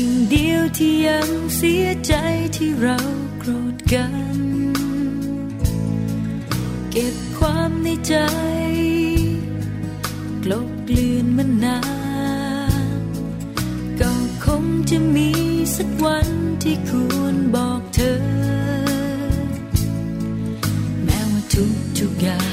สิ่งเดียวที่ยังเสียใจที่เราโกรธกัน เก็บความในใจ กลบเกลื่อนมันนานก็คงจะมีสักวันที่ควรบอกเธอ แม้ว่าทุกทุกอย่าง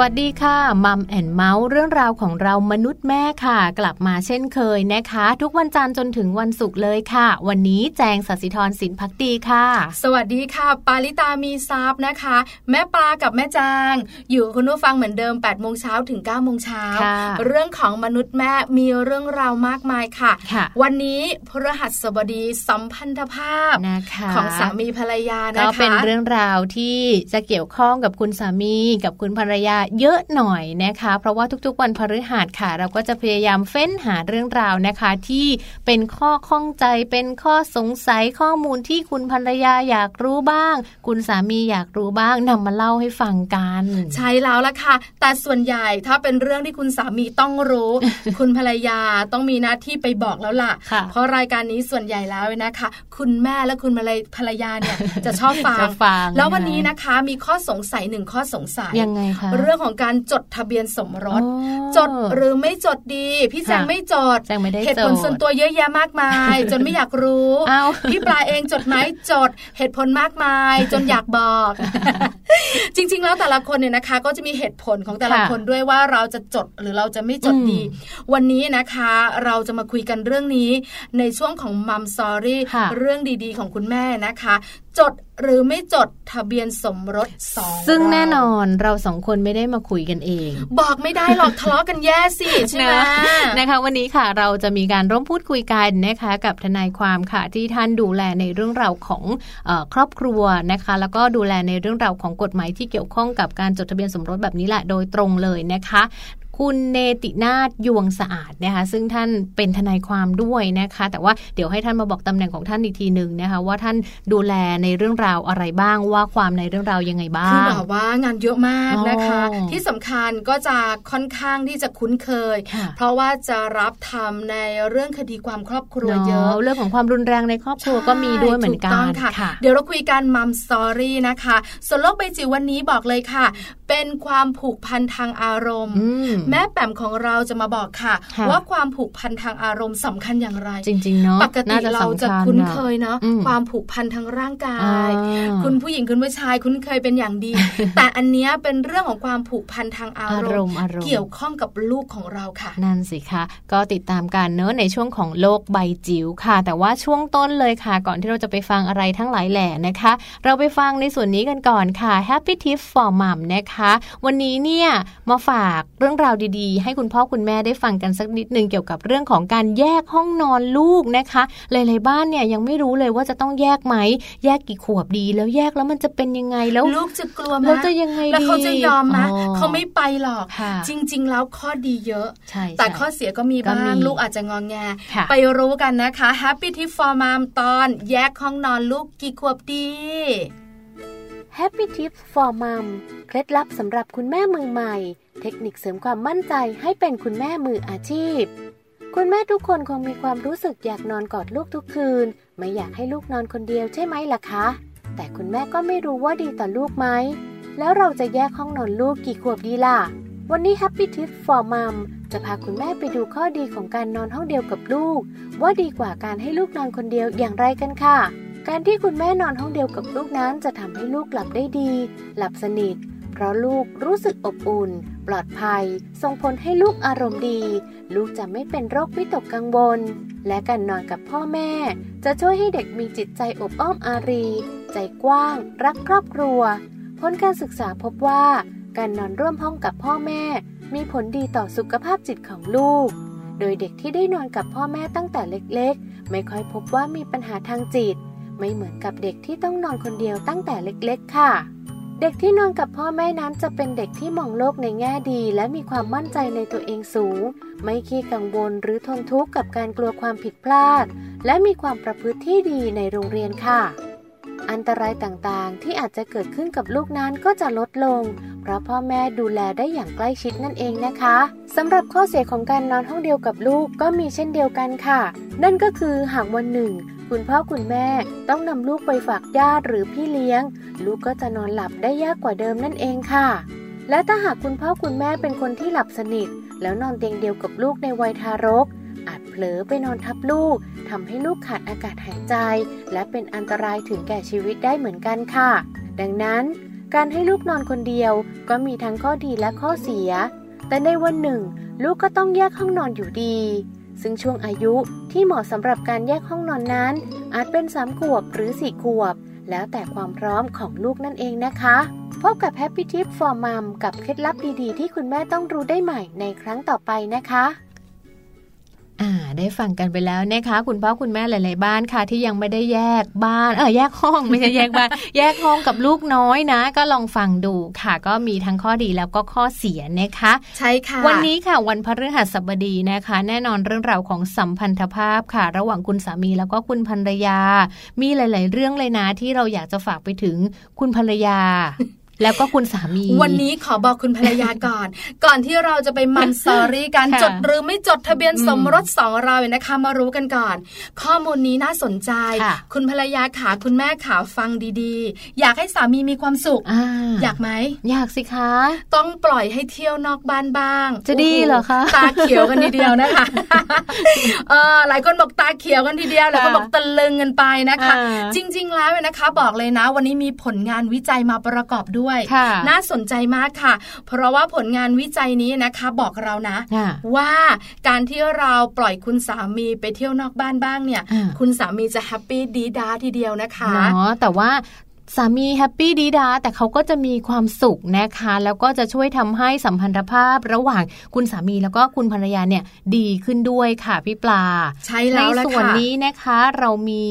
วัสดีค่ะมัมแอนเมาส์เรื่องราวของเรามนุษย์แม่ค่ะ กลับมาเช่นเคยนะคะ ทุกวันจันทร์จนถึงวันศุกร์เลยค่ะ วันนี้แจงสัสิธรสินพักดีค่ะ สวัสดีค่ะ ปาลิตามีซับนะคะ แม่ปลากับแม่จาง อยู่กับคุณผู้ฟังเหมือนเดิม8โมงเช้าถึง9โมงเช้าค่ะเรื่องของมนุษย์แม่มีเรื่องราวมากมายค่ะค่ะวันนี้พฤหัสบดีสัมพันธภาพนะคะของสามีภรรยานะคะก็เป็นเรื่องราวที่จะเกี่ยวข้องกับคุณสามีกับคุณภรรยาเยอะหน่อยนะคะ เพราะว่าทุกๆวันพฤหัสค่ะ เราก็จะพยายามเฟ้นหาเรื่องราวนะคะ ที่เป็นข้อข้องใจเป็นข้อสงสัยข้อมูลที่คุณภรรยาอยากรู้บ้าง คุณสามีอยากรู้บ้างนำมาเล่าให้ฟังกัน ใช่แล้วละค่ะ แต่ส่วนใหญ่ถ้าเป็นเรื่องที่คุณสามีต้องรู้ คุณภรรยาต้องมีหน้าที่ไปบอกแล้วล่ะค่ะเพราะรายการนี้ส่วนใหญ่แล้วนะคะ คุณแม่และคุณภรรยาเนี่ยจะชอบฟังจะฟังแล้ววันนี้นะคะมีข้อสงสัยหนึ่งข้อสงสัยยังไงคะเรื่องของการจดทะเบียนสมรสอ๋อจดหรือไม่จดดีพี่แจงค่ะไม่จดแจงไม่ได้เหตุผลจดส่วนตัวเยอะแยะมากมาย จนไม่อยากรู้เอ้าพี่ปลาเองจดไหมจดเหตุผลมากมาย จนอยากบอก จริง ๆ แล้วแต่ละคนเนี่ยนะคะ ก็จะมีเหตุผลของแต่ละค่ะคนด้วยว่าเราจะจดหรือเราจะไม่จดอืมดี วันนี้นะคะ เราจะมาคุยกันเรื่องนี้ ในช่วงของมัมซอรี่ค่ะเรื่องดีๆ ของคุณแม่นะคะ จดหรือไม่จดทะเบียนสมรสสองซึ่งเราแน่นอนเราสองคนไม่ได้มาคุยกันเอง บอกไม่ได้หรอกทะเลาะกันแย่สิใช่ไหมนะนะคะ วันนี้ค่ะเราจะมีการร่วมพูดคุยกันนะคะ กับทนายความค่ะ ที่ท่านดูแลในเรื่องราวของเออครอบครัวนะคะ แล้วก็ดูแลในเรื่องราวของกฎหมายที่เกี่ยวข้องกับการจดทะเบียนสมรสแบบนี้แหละโดยตรงเลยนะคะ คุณเนตินาถยวงสะอาดนะคะซึ่งท่านเป็นทนายความด้วยนะคะ แต่ว่าเดี๋ยวให้ท่านมาบอกตำแหน่งของท่านอีกทีหนึ่งนะคะว่าท่านดูแลในเรื่องราวอะไรบ้างว่าความในเรื่องราวยังไงบ้าคืองแบบว่างานเยอะมากนะคะอ๋อที่สำคัญก็จะค่อนข้างที่จะคุ้นเคยค่ะเพราะว่าจะรับทำในเรื่องคดีความครอบครัวเยอะเรื่องของความรุนแรงในครอบครัวก็มีด้วยเหมือนกัถูนต้องค่ะ เดี๋ยวเราคุยกันมัมสตอรี่นะคะส่วนโลกใบจิ๋ววันนี้บอกเลยค่ะ เป็นความผูกพันทางอารมณ์อืมแม่แปมของเราจะมาบอกค่ะค่ะ ว่าความผูกพันทางอารมณ์สำคัญอย่างไร จริงๆเนาะปกติน่จะเราสำจะญคุ้นอะเคยเนาะอืมความผูกพันทางร่างกาอ่าย คุณผู้หญิงคุณผู้ชายคุ้นเคยเป็นอย่างดี แต่อันเนี้ยเป็นเรื่องของความผูกพันทางอาอารรมมณ์ณ์อารมณ์ เกี่ยวข้องกับลูกของเราค่ะ นั่นสิคะก็ติดตามกันเนอะในช่วงของโลกใบจิ๋วค่ะ แต่ว่าช่วงต้นเลยค่ะ ก่อนที่เราจะไปฟังอะไรทั้งหลายแหล่นะคะ เราไปฟังในส่วนนี้กันก่อนค่ะ Happy Tip for Mom นะคะ วันนี้เนี่ยมาฝากเรื่องราวดีๆ ให้คุณพ่อคุณแม่ได้ฟังกันสักนิดนึงเกี่ยวกับเรื่องของการแยกห้องนอนลูกนะคะ หลายๆบ้านเนี่ยยังไม่รู้เลยว่าจะต้องแยกไหม แยกกี่ขวบดี แล้วแยกแล้วมันจะเป็นยังไงแล้วลูกจะกลัวไหมแล้วจะยังไงดีแล้วเขาจะยอมไหมอ๋อเขาไม่ไปหรอกค่ะจริง ๆ แล้วข้อดีเยอะใช่แต่ใช่ข้อเสียก็มีก็บ้างมีลูกอาจจะงองแงค่ะไปรู้กันนะคะ Happy Tip for Mom ตอนแยกห้องนอนลูกกี่ขวบดี Happy Tips for Mom เคล็ดลับสำหรับคุณแม่มือใหม่ เทคนิคเสริมความมั่นใจให้เป็นคุณแม่มืออาชีพ คุณแม่ทุกคนคงมีความรู้สึกอยากนอนกอดลูกทุกคืน ไม่อยากให้ลูกนอนคนเดียวใช่ไหมล่ะคะ แต่คุณแม่ก็ไม่รู้ว่าดีต่อลูกไหม แล้วเราจะแยกห้องนอนลูกกี่ขวบดีล่ะ วันนี้ Happy Tips for Mom จะพาคุณแม่ไปดูข้อดีของการนอนห้องเดียวกับลูก ว่าดีกว่าการให้ลูกนอนคนเดียวอย่างไรกันค่ะ การที่คุณแม่นอนห้องเดียวกับลูกนั้นจะทำให้ลูกหลับได้ดี หลับสนิท เพราะลูกรู้สึกอบอุ่น ปลอดภัย ส่งผลให้ลูกอารมณ์ดี ลูกจะไม่เป็นโรควิตกกังวล และการนอนกับพ่อแม่ จะช่วยให้เด็กมีจิตใจอบอ้อมอารี ใจกว้าง รักครอบครัว ผลการศึกษาพบว่า การนอนร่วมห้องกับพ่อแม่ มีผลดีต่อสุขภาพจิตของลูก โดยเด็กที่ได้นอนกับพ่อแม่ตั้งแต่เล็กๆ ไม่ค่อยพบว่ามีปัญหาทางจิต ไม่เหมือนกับเด็กที่ต้องนอนคนเดียวตั้งแต่เล็กๆ ค่ะ เด็กที่นอนกับพ่อแม่นั้นจะเป็นเด็กที่มองโลกในแง่ดี และมีความมั่นใจในตัวเองสูง ไม่ขี้กังวลหรือทนทุกข์กับการกลัวความผิดพลาด และมีความประพฤติที่ดีในโรงเรียนค่ะ อันตรายต่างๆ ที่อาจจะเกิดขึ้นกับลูกนั้นก็จะลดลง เพราะพ่อแม่ดูแลได้อย่างใกล้ชิดนั่นเองนะคะสำหรับข้อเสียของการนอนห้องเดียวกับลูกก็มีเช่นเดียวกันค่ะ นั่นก็คือหากวันหนึ่ง คุณพ่อคุณแม่ต้องนำลูกไปฝากญาติหรือพี่เลี้ยง ลูกก็จะนอนหลับได้ยากกว่าเดิมนั่นเองค่ะ และถ้าหากคุณพ่อคุณแม่เป็นคนที่หลับสนิท แล้วนอนเตียงเดียวกับลูกในวัยทารก อาจเผลอไปนอนทับลูกทำให้ลูกขาดอากาศหายใจ และเป็นอันตรายถึงแก่ชีวิตได้เหมือนกันค่ะ ดังนั้น การให้ลูกนอนคนเดียวก็มีทั้งข้อดีและข้อเสีย แต่ในวันหนึ่ง ลูกก็ต้องแยกห้องนอนอยู่ดี ซึ่งช่วงอายุที่เหมาะสำหรับการแยกห้องนอนนั้น อาจเป็น3ขวบหรือ 4 ขวบ แล้วแต่ความพร้อมของลูกนั่นเองนะคะ พบกับ Happy Tip for Mom กับเคล็ดลับดีๆ ที่คุณแม่ต้องรู้ได้ใหม่ในครั้งต่อไปนะคะ อ่าได้ฟังกันไปแล้วนะคะคุณพ่อคุณแม่หลาย ๆ บ้านค่ะ ที่ยังไม่ได้แยกบ้านเออแยกห้องไม่ใช่แยกบ้าน แยกห้องกับลูกน้อยนะ ก็ลองฟังดูค่ะ ก็มีทั้งข้อดีแล้วก็ข้อเสียนะคะ ใช่ค่ะ วันนี้ค่ะวันพฤหัสบดีนะคะ แน่นอนเรื่องราวของสัมพันธภาพค่ะ ระหว่างคุณสามีแล้วก็คุณภรรยา มีหลาย ๆ เรื่องเลยนะที่เราอยากจะฝากไปถึงคุณภรรยา แล้วก็คุณสามี วันนี้ขอบอกคุณภรรยาก่อน ก่อนที่เราจะไปมัมสอรี่การค่ะจดหรือไม่จดทะเบียนอืมสมรสสองเราเนี่ยนะคะ มารู้กันก่อน ข้อมูลนี้น่าสนใจค่ะคุณภรรยาขาคุณแม่ขาฟังดีๆ อยากให้สามีมีความสุขอ่าอยากไหมอยากสิคะ ต้องปล่อยให้เที่ยวนอกบ้านบ้าง จะดีโโเหรอคะตาเขียวกันทีเดียวนะคะเออหลายคนบอกตาเขียวกันทีเดียวหลายคนค่ะบอกตะลึงกันไปนะคะอ่าจริง ๆ แล้วเนี่ยนะคะ บอกเลยนะ วันนี้มีผลงานวิจัยมาประกอบด้วยค่ะน่าสนใจมากค่ะ เพราะว่าผลงานวิจัยนี้นะคะบอกเรานะค่ะว่าการที่เราปล่อยคุณสามีไปเที่ยวนอกบ้านบ้างเนี่ยอ่าคุณสามีจะแฮปปี้ดี๊ด๊าทีเดียวนะคะเนาะแต่ว่า สามีแฮปปี้ดี๊ด๊าแต่เขาก็จะมีความสุขนะคะ แล้วก็จะช่วยทำให้สัมพันธภาพระหว่างคุณสามีแล้วก็คุณภรรยาเนี่ยดีขึ้นด้วยค่ะพี่ปลา ใช่แล้วล่ะค่ะ ในส่วนนี้นะคะเรามี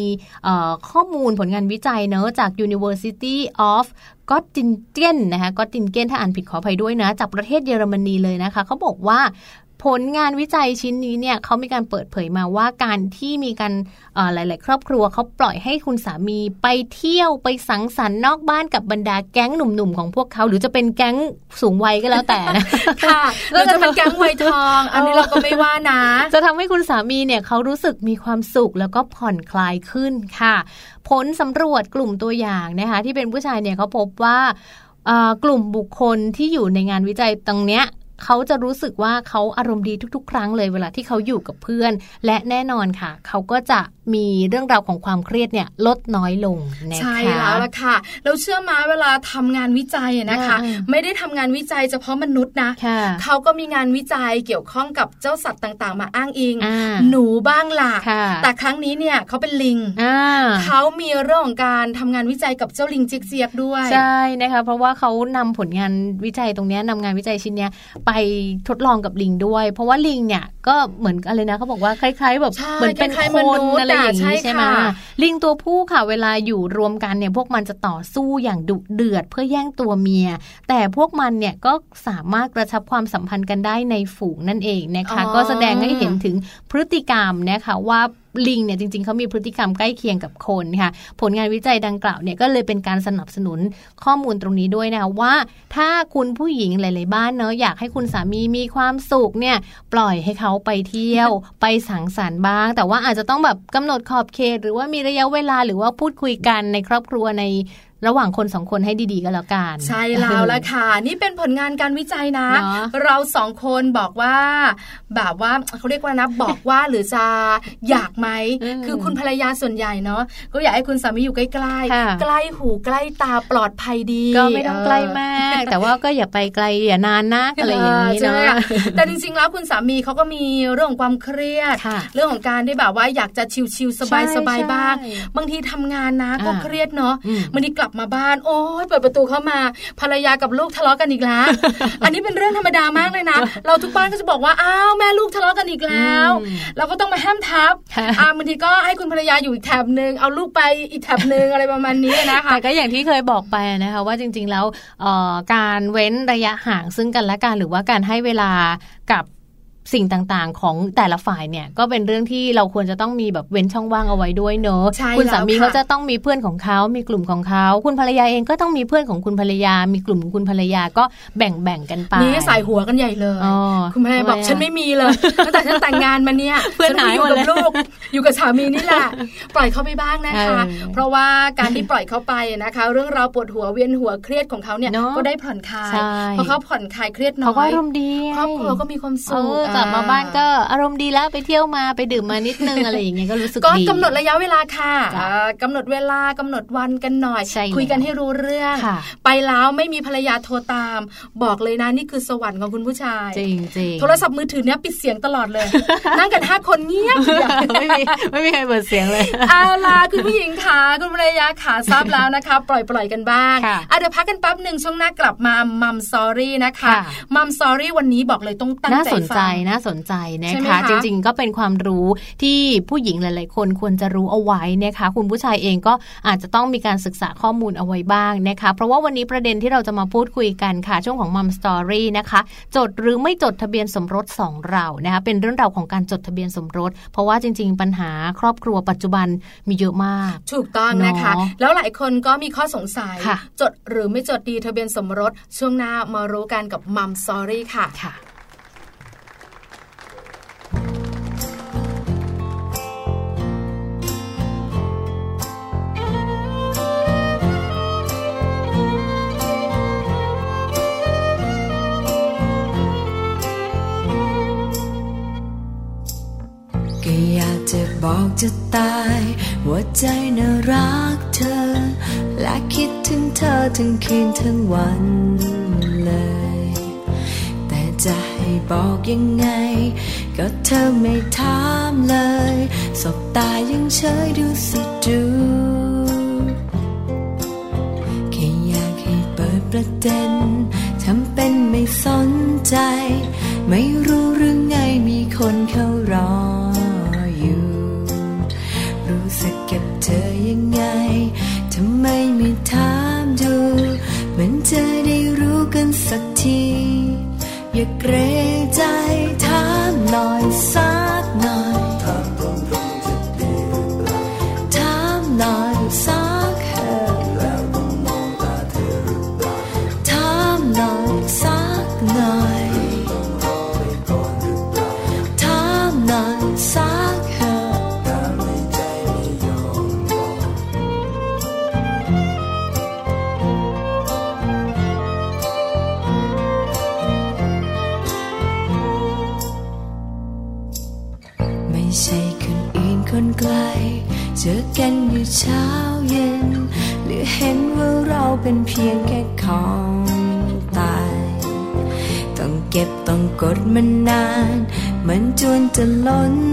เอ่อข้อมูลผลงานวิจัยเนอะจาก University of Göttingen นะคะ Göttingen ถ้าอ่านผิดขออภัยด้วยนะ จากประเทศเยอรมนีเลยนะคะเขาบอกว่า ผลงานวิจัยชิ้นนี้เนี่ยเขามีการเปิดเผยมาว่าการที่มีการเอ่อหลาย ๆ ครอบครัวเขาปล่อยให้คุณสามีไปเที่ยวไปสังสรรค์นอกบ้านกับบรรดาแก๊งหนุ่ม ๆ ของพวกเขา หรือจะเป็นแก๊งสูงวัยก็แล้วแต่นะค่ะก็เราจะจะเป็นแก๊งไวยทอง อันนี้เราก็ไม่ว่านะ จะทำให้คุณสามีเนี่ยเขารู้สึกมีความสุขแล้วก็ผ่อนคลายขึ้นค่ะ ผลสำรวจกลุ่มตัวอย่างนะคะที่เป็นผู้ชายเนี่ยเขาพบว่าเอ่อกลุ่มบุคคลที่อยู่ในงานวิจัยตรงเนี้ย เขาจะรู้สึกว่าเขาอารมณ์ดีทุก ๆ ครั้งเลยเวลาที่เขาอยู่กับเพื่อน และแน่นอนค่ะ เขาก็จะ มีเรื่องราวของความเครียดเนี่ยลดน้อยลงนะคะใช่แล้วล่ะค่ะเราเชื่อมาเวลาทำงานวิจัยอะนะคะอ่าไม่ได้ทำงานวิจัยเฉพาะมนุษย์นะค่ะเขาก็มีงานวิจัยเกี่ยวข้องกับเจ้าสัตว์ต่างๆ มาอ้างอิงอ่าหนูบ้างล่ะค่ะแต่ครั้งนี้เนี่ยเขาเป็นลิงอ่าเขามีเรื่องของการทำงานวิจัยกับเจ้าลิงจิกเจียกด้วยใช่นะคะเพราะว่าเขานำผลงานวิจัยตรงเนี้ยนำงานวิจัยชิ้นเนี้ยไปทดลองกับลิงด้วย เพราะว่าลิงเนี่ยก็เหมือนอะไรนะเขาบอกว่าคล้าย ๆ แบบใช่เหมือนเป็นคล้ายๆคมนนุษย์อะไรอย่างนี้อะใช่ใช่ไหมค่ะลิงตัวผู้ค่ะ เวลาอยู่รวมกันเนี่ยพวกมันจะต่อสู้อย่างดุเดือดเพื่อแย่งตัวเมีย แต่พวกมันเนี่ยก็สามารถกระชับความสัมพันธ์กันได้ในฝูงนั่นเองนะคะอ๋อก็แสดงให้เห็นถึงพฤติกรรมนะคะว่า ลิงเนี่ยจริงๆเขามีพฤติกรรมใกล้เคียงกับคนค่ะผลงานวิจัยดังกล่าวเนี่ยก็เลยเป็นการสนับสนุนข้อมูลตรงนี้ด้วยนะคะว่า ถ้าคุณผู้หญิงหลาย ๆ บ้านเนอะอยากให้คุณสามีมีความสุขเนี่ยปล่อยให้เขาไปเที่ยว ไปสังสรรค์บ้าง แต่ว่าอาจจะต้องแบบกำหนดขอบเขต หรือว่ามีระยะเวลาหรือว่าพูดคุยกันในครอบครัวในระหว่างคนสองคนให้ดีๆก็แล้วกัน ใช่แล้วละค่ะ นี่เป็นผลงานการวิจัยนะเนอะเราสองคนบอกว่า แบบว่าเขาเรียกว่านะบอกว่าหรือจะอยากไหมอืมคือคุณภรรยาส่วนใหญ่เนาะก็อยากให้คุณสามีอยู่ใกล้ค่ะๆใกล้หูใกล้ตาปลอดภัยดี ก็ไม่ต้องใกล้มาก แต่ว่าก็อย่าไปไกลอย่านานนักอะไรอย่างนี้ใช่เนาะไหมแต่จริงๆแล้วคุณสามีเขาก็มีเรื่องของความเครียดค่ะเรื่องของการที่แบบว่าอยากจะชิลๆสบายใช่ๆบ้างใช่บางทีทำงานนะก็อ่าเครียดเนาะอืมบางทีกลับมาบ้าน โอ้ยเปิดประตูเข้ามาภรรยากับลูกทะเลาะกันอีกแล้วอันนี้เป็นเรื่องธรรมดามากเลยนะ เราทุกบ้านก็จะบอกว่าอ้าวแม่ลูกทะเลาะกันอีกแล้วอืมเราก็ต้องมาห้ามทับค่ะอ่าบางทีก็ให้คุณภรรยาอยู่อีกแถบหนึ่งเอาลูกไปอีกแถบหนึ่งอะไรประมาณนี้นะคะแต่ก็อย่างที่เคยบอกไปนะคะว่าจริง ๆ แล้วเอ่อการเว้นระยะห่างซึ่งกันและกันหรือว่าการให้เวลากับ สิ่งต่างๆ ของแต่ละฝ่ายเนี่ยก็เป็นเรื่องที่เราควรจะต้องมีแบบเว้นช่องว่างเอาไว้ด้วยเนอะใช่คุณสามีแล้วค่ะเขาจะต้องมีเพื่อนของเขามีกลุ่มของเขาคุณภรรยาเองก็ต้องมีเพื่อนของคุณภรรยา มีกลุ่มของคุณภรรยาก็แบ่งๆกันไปนี่ใส่หัวกันใหญ่เลยอ๋อคุณภรรยาบอกทำไมอะฉันไม่มีเลยตั้งแต่ฉันแต่งงานมาเนี่ยเพื่อนฉัหายอหมยู่ดกับเลยลูกอยู่กับสามีนี่แหละปล่อยเขาไปบ้างนะคะเออเพราะว่าการที่ปล่อยเขาไปนะคะ เรื่องราวปวดหัวเวียนหัวเครียดของเขาเนี่ยเนอะก็ได้ผ่อนคลายใช่เพราะเขาผ่อนคลายเครียดน้เขาก็อยอารมณ์ดีครอบครัวก็มีความเอสุขอกลับมาบ้านก็อารมณ์ดีแล้วไปเที่ยวมาไปดื่มมานิดนึงอะไรอย่างเงี้ยก็รู้สึกก็ดีกำหนดระยะเวลาค่ะจ้ะอ่ากำหนดเวลากำหนดวันกันหน่อยใช่คุยกันแล้วให้รู้เรื่องค่ะไปแล้วไม่มีภรรยาโทรตาม บอกเลยนะนี่คือสวรรค์ของคุณผู้ชายจริงจริงโทรศัพท์มือถือเนี้ยปิดเสียงตลอดเลย นั่งกันห้าคนเงียบไม่มีไม่มีใครเปิดเสียงเลยเอาล่ะคุณผู้หญิงขาคุณภรรยาขาทราบแล้วนะคะ ปล่อยปล่อยกันบ้างค่ะอะเดี๋ยวพักกันแป๊บหนึ่งช่วงหน้ากลับมามัมซอรี่นะคะค่ะมัมซอรี่วันนี้บอกเลยต้องตั้งน่าใจสนใจฟังน่าสนใจนะใช่ไหมคะคะ จริง ๆ ก็เป็นความรู้ที่ผู้หญิงหลาย ๆ คนควรจะรู้เอาไว้นะคะ คุณผู้ชายเองก็อาจจะต้องมีการศึกษาข้อมูลเอาไว้บ้างนะคะ เพราะว่าวันนี้ประเด็นที่เราจะมาพูดคุยกันค่ะ ช่วงของ Mom Story นะคะ จดหรือไม่จดทะเบียนสมรสสองเรานะคะเป็นเรื่องราวของการจดทะเบียนสมรส เพราะว่าจริง ๆ ปัญหาครอบครัวปัจจุบันมีเยอะมาก ถูกต้องนะคะเนาะแล้วหลายคนก็มีข้อสงสัยค่ะจดหรือไม่จดดีทะเบียนสมรสช่วงหน้ามารู้กันกับ Mom Story ค่ะ บอกจะตายว่าใจน่ารักเธอ และคิดถึงเธอทั้งคืนทั้งวันเลย แต่จะให้บอกยังไง ก็เธอไม่ถามเลย สบตายังเฉยดูสิดูแค่อยากให้เปิดประเด็นทำเป็นไม่สนใจ ไม่รู้หรือไงมีคนเขารอ รู้สึกกับเธอยังไงทำไมไม่ถามดูมันจะได้รู้กันสักที อย่าเกรงใจถามหน่อยสัก จวนจะล้น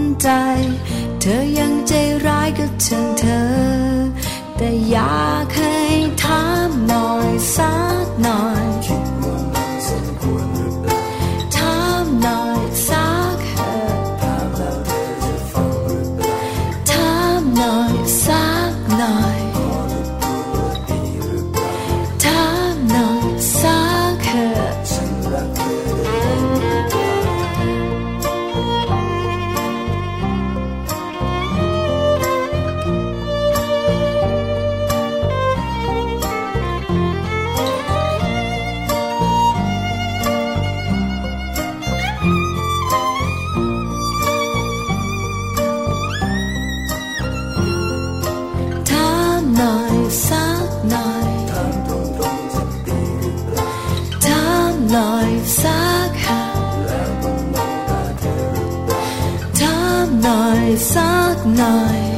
สักหน่อย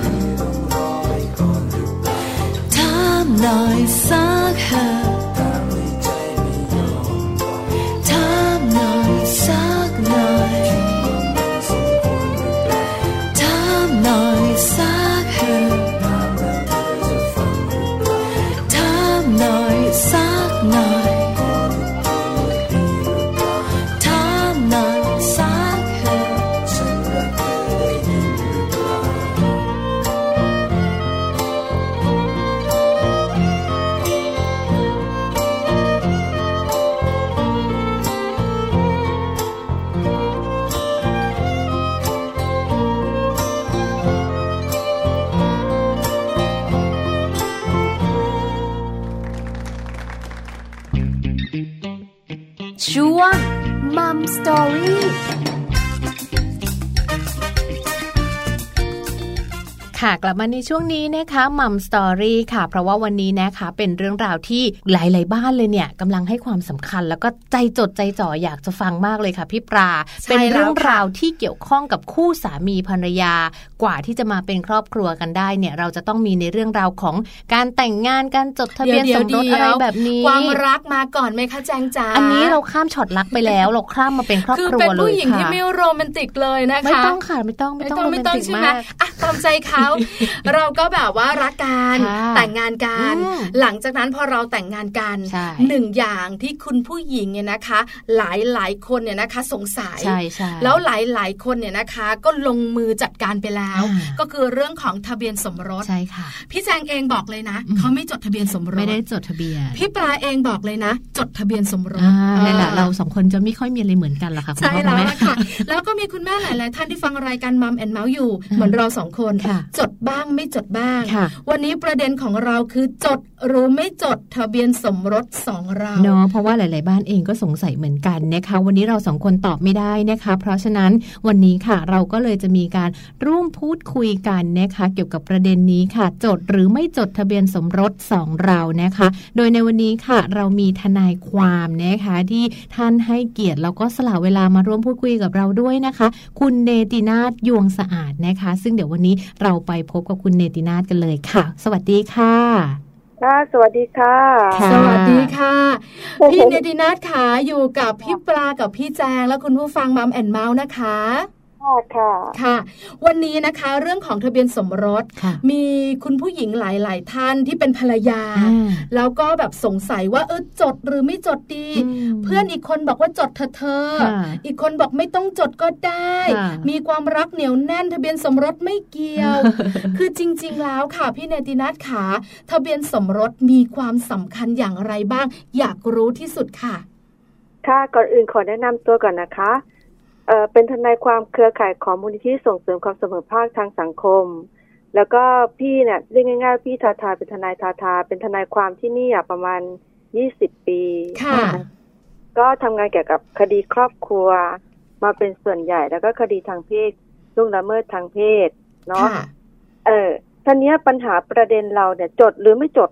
กลับมาในช่วงนี้นะคะมัมสตอรี่ค่ะ เพราะว่าวันนี้นะคะเป็นเรื่องราวที่หลายๆบ้านเลยเนี่ยกำลังให้ความสำคัญ แล้วก็ใจจดใจจ่ออยากจะฟังมากเลยค่ะพี่ปลาใช่เป็นเรื่องแล้วค่ะราวที่เกี่ยวข้องกับคู่สามีภรรยา กว่าที่จะมาเป็นครอบครัวกันได้เนี่ยเราจะต้องมีในเรื่องราวของการแต่งงานการจดทะเบียนสมรสอะไรแบบนี้ความรักมาก่อนไหมคะแจงจ๋าอันนี้เราข้ามช็อตรักไปแล้วเราข้ามมาเป็นครอบคือครัเป็วนเลผู้ยหญิงค่ะที่ไม่โรแมนติกเลยนะคะไม่ต้องค่ะไม่ต้องไม่ต้องโรแมไม่นต้องติกใช่ไหมมากอะตามใจเขาเราก็แบบว่ารักกันค่ะแต่งงานกันอืมหลังจากนั้นพอเราแต่งงานกันใช่หนึ่งอย่างที่คุณผู้หญิงเนี่ยนะคะ หลายหลายๆคนเนี่ยนะคะสงสัยใช่ใช่แล้วหลายหลายๆคนเนี่ยนะคะ ก็ลงมือจัดการไปแล้วอ่าก็คือเรื่องของทะเบียนสมรสใช่ค่ะพี่แจงเองบอกเลยนะอืมเขาไม่จดทะเบียนสมรสไม่ได้จดทะเบียนพี่ปลาเองบอกเลยนะ จดทะเบียนสมรสอ่านั่นแหละอ่เราสองคนจะไม่ค่อยมีอะไรเหมือนกันหรอกค่ะคุณใช่พ่อแล้วคุณแม่ล่ะค่ะแล้วก็มีคุณแม่หลาย ๆ ท่านที่ฟังรายการมัมแอนเมาส์อยู่เหมือนเราสองคนค่ะจดบ้างไม่จดบ้างค่ะวันนี้ประเด็นของเราคือจดห รือไม่จดทะเบียนสมรสสองเราเนาะเพราะว่าหลาย ๆ บ้านเองก็สงสัยเหมือนกันนะคะ วันนี้เราสองคนตอบไม่ได้นะคะ เพราะฉะนั้นวันนี้ค่ะเราก็เลยจะมีการร่วมพูดคุยกันนะคะ เกี่ยวกับประเด็นนี้ค่ะ จดหรือไม่จดทะเบียนสมรสสองเรานะคะ โดยในวันนี้ค่ะ เรามีทนายความนะคะ ที่ท่านให้เกียรติแล้วก็สละเวลามาร่วมพูดคุยกับเราด้วยนะคะ คุณเนตินาฏยวงสะอาดนะคะ ซึ่งเดี๋ยววันนี้เราไปพบกับคุณเนตินาฏกันเลยค่ะ สวัสดีค่ะ ค่ะสวัสดีค่ะค่ะ สวัสดีค่ะ พี่เนตินาถขาอยู่กับพี่ปลากับพี่แจงและคุณผู้ฟังมัมแอนเมาส์นะคะ ค่ะค่ะ ค่ะ วันนี้นะคะเรื่องของทะเบียนสมรสค่ะมีคุณผู้หญิงหลาย ๆ ท่านที่เป็นภรรยาอ่าแล้วก็แบบสงสัยว่าเออจดหรือไม่จดดีอืมเพื่อนอีกคนบอกว่าจดเธอะเธอค่ะอีกคนบอกไม่ต้องจดก็ได้ค่ะมีความรักเหนียวแน่น ทะเบียนสมรสไม่เกี่ยว คือจริง ๆ แล้วค่ะพี่เนตินัทขาทะเบียนสมรสมีความสำคัญอย่างไรบ้าง อยากรู้ที่สุดค่ะ ค่ะก่อนอื่นขอแนะนำตัวก่อนนะคะ เอ่อเป็นทนายความเครือข่ายของมูลนิธิส่งเสริมความเสมอภาคทางสังคม แล้วก็พี่เนี่ยเรียกง่ายๆพี่ทาทาเป็นทนายทาทา เป็นทนายความที่นี่อะประมาณยี่สิบปีค่ะก็ทำงานเกี่ยวกับคดีครอบครัว มาเป็นส่วนใหญ่แล้วก็คดีทางเพศล่วงละเมิดทางเพศเนาะค่ะเออท่านี้ยปัญหาประเด็นเราเนี่ยจดหรือไม่จด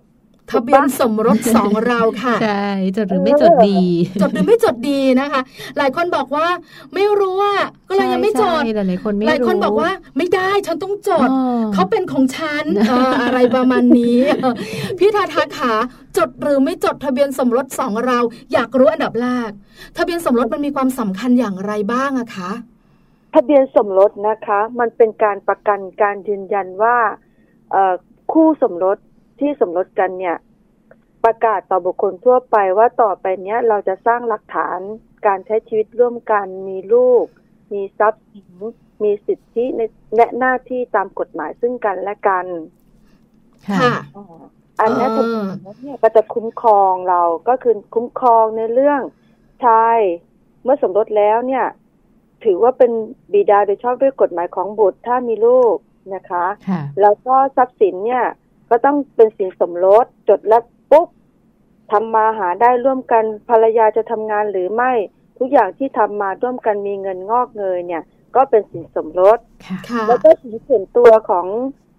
ทะเบียนสมรสสองเราค่ะใช่จดหรือไม่จดดี จดหรือไม่จดดีนะคะ หลายคนบอกว่าไม่รู้อะก็เลยยังไม่จดใช่หลายๆคนไม่หลายคนรู้บอกว่าไม่ได้ฉันต้องจดอ๋อเขาเป็นของฉันเอออะไรประมาณนี้เออพี่ทาทาขาจดหรือไม่จดทะเบียนสมรสสองเรา อยากรู้อันดับแรกทะเบียนสมรสมันมีความสำคัญอย่างไรบ้างอะคะทะเบียนสมรสนะคะ มันเป็นการประกันการยืนยันว่าเอ่อคู่สมรส ที่สมรสกันเนี่ย ประกาศต่อบุคคลทั่วไปว่าต่อไปเนี้ยเราจะสร้างหลักฐานการใช้ชีวิตร่วมกันมีลูก มีทรัพย์สินมีสิทธิในและหน้าที่ตามกฎหมายซึ่งกันและกัน ค่ะอ่าอันเนี้ยเออทะเบียนสมรสเนี่ยก็จะคุ้มครองเราก็คือคุ้มครองในเรื่องชายเมื่อสมรสแล้วเนี่ย ถือว่าเป็นบิดาโดยชอบด้วยกฎหมายของบุตรถ้ามีลูกนะคะค่ะแล้วก็ทรัพย์สินเนี่ย ก็ต้องเป็นสินสมรสจดแล้วปุ๊บทำมาหาได้ร่วมกันภรรยาจะทำงานหรือไม่ ทุกอย่างที่ทำมาร่วมกันมีเงินงอกเงยเนี่ย ก็เป็นสินสมรสค่ะค่ะแล้วก็สินส่วนตัวของ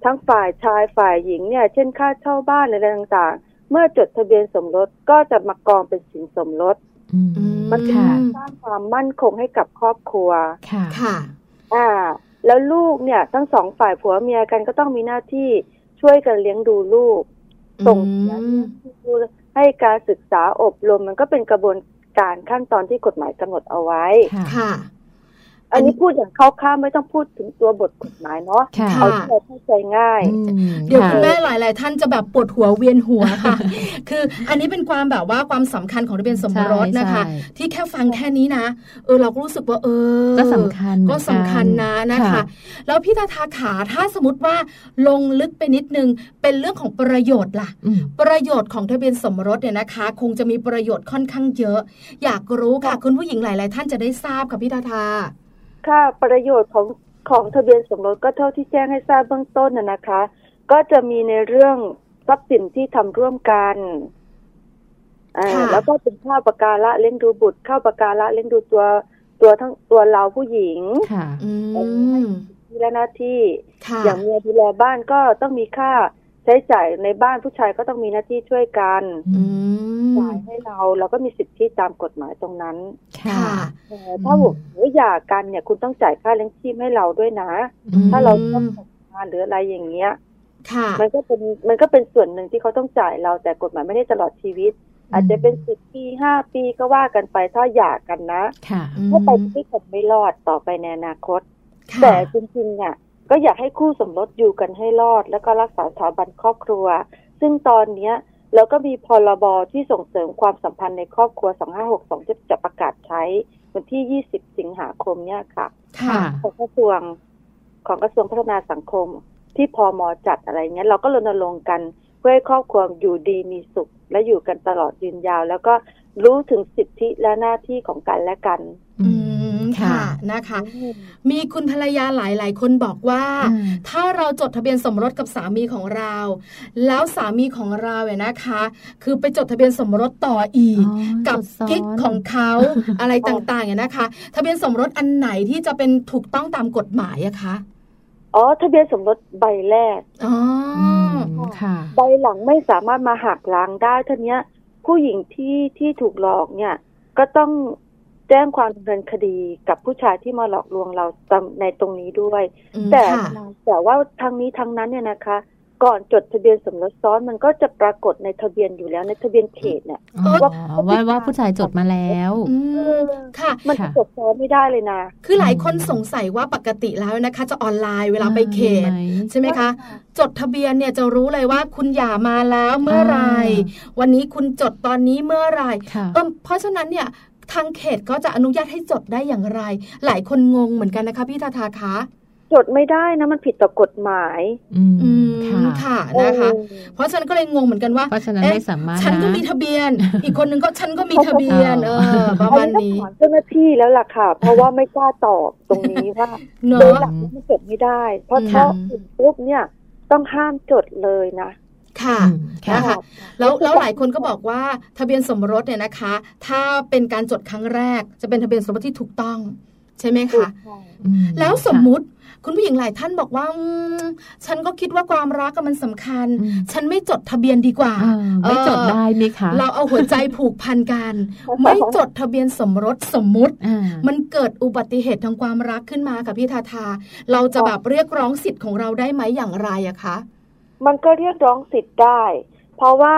ทั้งฝ่ายชายฝ่ายหญิงเนี่ย เช่นค่าเช่าบ้านอะไรต่างๆ เมื่อจดทะเบียนสมรสก็จะมากองเป็นสินสมรสอืมอืมมันเป็นค่ะการสร้างความมั่นคงให้กับครอบครัวค่ะค่ะ อ่า แล้วลูกเนี่ย ทั้งสองฝ่ายผัวเมียกันก็ต้องมีหน้าที่ ช่วยกันเลี้ยงดูลูก ส่งเสียอืมดูให้การศึกษาอบรมมันก็เป็นกระบวนการขั้นตอนที่กฎหมายกำหนดเอาไว้ค่ะ อันนี้พูดอย่างคร่าวๆไม่ต้องพูดถึงตัวบทกฎหมายเนาะค่ะเอาที่เราเข้าใจง่ายอืมเดี๋ยวค่ะคุณแม่หลาย ๆ ท่านจะแบบปวดหัวเวียนหัวค่ะ คืออันนี้เป็นความแบบว่าความสำคัญของทะเบียนสมรสนะคะใช่ที่แค่ฟังแค่นี้นะ เออเราก็รู้สึกว่าเออ ก็สำคัญก็สำคัญนะนะคะค่ะแล้วพี่ทาทาขาถ้าสมมติว่าลงลึกไปนิดนึงเป็นเรื่องของประโยชน์ล่ะอืมประโยชน์ของทะเบียนสมรสเนี่ยนะคะ คงจะมีประโยชน์ค่อนข้างเยอะ อยากรู้ค่ะคุณผู้หญิงหลาย ๆ ท่านจะได้ทราบค่ะพี่ทาทา ค่ะประโยชน์ของของทะเบียนสมรสก็เท่าที่แจ้งให้ทราบเบื้องต้นนะนะคะ ก็จะมีในเรื่องทรัพย์สินที่ทำร่วมกันอ่าค่ะแล้วก็เป็นข้าวประการะเลี้ยงดูบุตรข้าวประการะเลี้ยงดูตัวตัวทั้งตัวเราผู้หญิงค่ะอืมที่และหน้าที่ค่ะอย่างเมียดูแลบ้านก็ต้องมีค่า ใช้จ่ายในบ้านผู้ชายก็ต้องมีหน้าที่ช่วยกันอืมจ่ายให้เราเราก็มีสิทธิตามกฎหมายตรงนั้น ค่ะค่ะเอ่อถ้าบอกว่าหย่ากันเนี่ย คุณต้องจ่ายค่าเลี้ยงชีพให้เราด้วยนะอืมถ้าเราต้องทำงานหรืออะไรอย่างเงี้ยค่ะมันก็เป็นมันก็เป็นส่วนหนึ่งที่เขาต้องจ่ายเราแต่กฎหมายไม่ได้ตลอดชีวิต อาจจะเป็นสิบปีห้าปีก็ว่ากันไปถ้าหย่ากันนะค่ะถ้าไปด้วยกันไม่รอดต่อไปในอนาคตค่ะแต่จริงๆเนี่ย ก็ก็อยากให้คู่สมรสอยู่กันให้รอด แล้วก็รักษาสถาบันครอบครัว ซึ่งตอนเนี้ยเราก็มีพรบที่ส่งเสริมความสัมพันธ์ในครอบครัว 2562 จะจะประกาศใช้วันที่ 20 สิงหาคมเนี่ยค่ะ ค่ะของกระทรวงของกระทรวงพัฒนาสังคม ที่พอมจัดอะไรเงี้ยเราก็รณรงค์กันเพื่อให้ครอบครัวอยู่ดีมีสุข และอยู่กันตลอดยืนยาว แล้วก็รู้ถึงสิทธิและหน้าที่ของกันและกัน อืม ค่ะนะคะ มีคุณภรรยาหลาย ๆ คนบอกว่าอืมถ้าเราจดทะเบียนสมรสกับสามีของเรา แล้วสามีของเราเนี่ยนะคะ คือไปจดทะเบียนสมรสต่ออีกอ๋อกับจดซ้อนกิ๊กของเขาอะไรต่าง ๆ เนี่ยนะคะ ทะเบียนสมรสอันไหนที่จะเป็นถูกต้องตามกฎหมายอะคะอ๋อทะเบียนสมรสใบแรกอ๋ออือมค่ะใบหลังไม่สามารถมาหักล้างได้ท่านี้ยผู้หญิงที่ที่ถูกหลอกเนี่ย ก็ต้อง แจ้งความดำเนินคดีกับผู้ชายที่มาหลอกลวงเราตามในตรงนี้ด้วยอืมแต่ค่ะแต่ว่าทางนี้ทางนั้นเนี่ยนะคะ ก่อนจดทะเบียนสมรสซ้อนมันก็จะปรากฏในทะเบียนอยู่แล้วในทะเบียนเขตเนี่ยอ๋อว่าว่าผู้ชายจดมาแล้วอืมค่ะ มันค่ะจดซ้อนไม่ได้เลยนะคือหลายคนสงสัยว่าปกติแล้วนะคะ จะออนไลน์เวลาไปเขตมีไหมใช่ไหมคะ จดทะเบียนเนี่ยจะรู้เลยว่าคุณหย่ามาแล้วเมื่อไหรอ่าวันนี้คุณจดตอนนี้เมื่อไหรค่ะเออเพราะฉะนั้นเนี่ย ทางเขตก็จะอนุญาตให้จดได้อย่างไร หลายคนงงเหมือนกันนะคะพี่ทาทาคะจดไม่ได้นะมันผิดต่อกฎหมาย อืมอืมค่ะค่ะนะคะเออเพราะฉะนั้นก็เลยงงเหมือนกันว่าเพราะฉะนั้นเอ๊ะไม่สามารถฉันก็นะมีทะเบียน อีกคนนึงก็ฉันก็มีทะเบียน เออประมาณนี้อัต้องถามเจ้าหน้าที่แล้วล่ะค่ะ เพราะว่าไม่กล้าตอบตรงนี้ว่าเนโดยอะหลักมันจดไม่ได้ เพราะอืมถ้าถึงปุ๊บเนี่ยต้องห้ามจดเลยนะ ค่ะอืมค่ะนะคะแล้วแล้วหลายคนก็บอกว่าทะเบียนสมรสเนี่ยนะคะ ถ้าเป็นการจดครั้งแรก จะเป็นทะเบียนสมรสที่ถูกต้อง ใช่ไหมคะอืมแล้วสมค่ะมุติคุณผู้หญิงหลายท่านบอกว่าอืมฉันก็คิดว่าความรักอะมันสำคัญอืมฉันไม่จดทะเบียนดีกว่าอ่า ไม่จดได้ไหมคะ เราเอาหัวใจผูกพันกัน ไม่จดทะเบียนสมรสสมมุติอ่ามันเกิดอุบัติเหตุทางความรักขึ้นมาค่ะพี่ทาทา เราจะแบบเรียกร้องสิทธิ์ของเราได้ไหมอย่างไรอะคะ มันก็เรียกร้องสิทธิ์ได้ เพราะว่า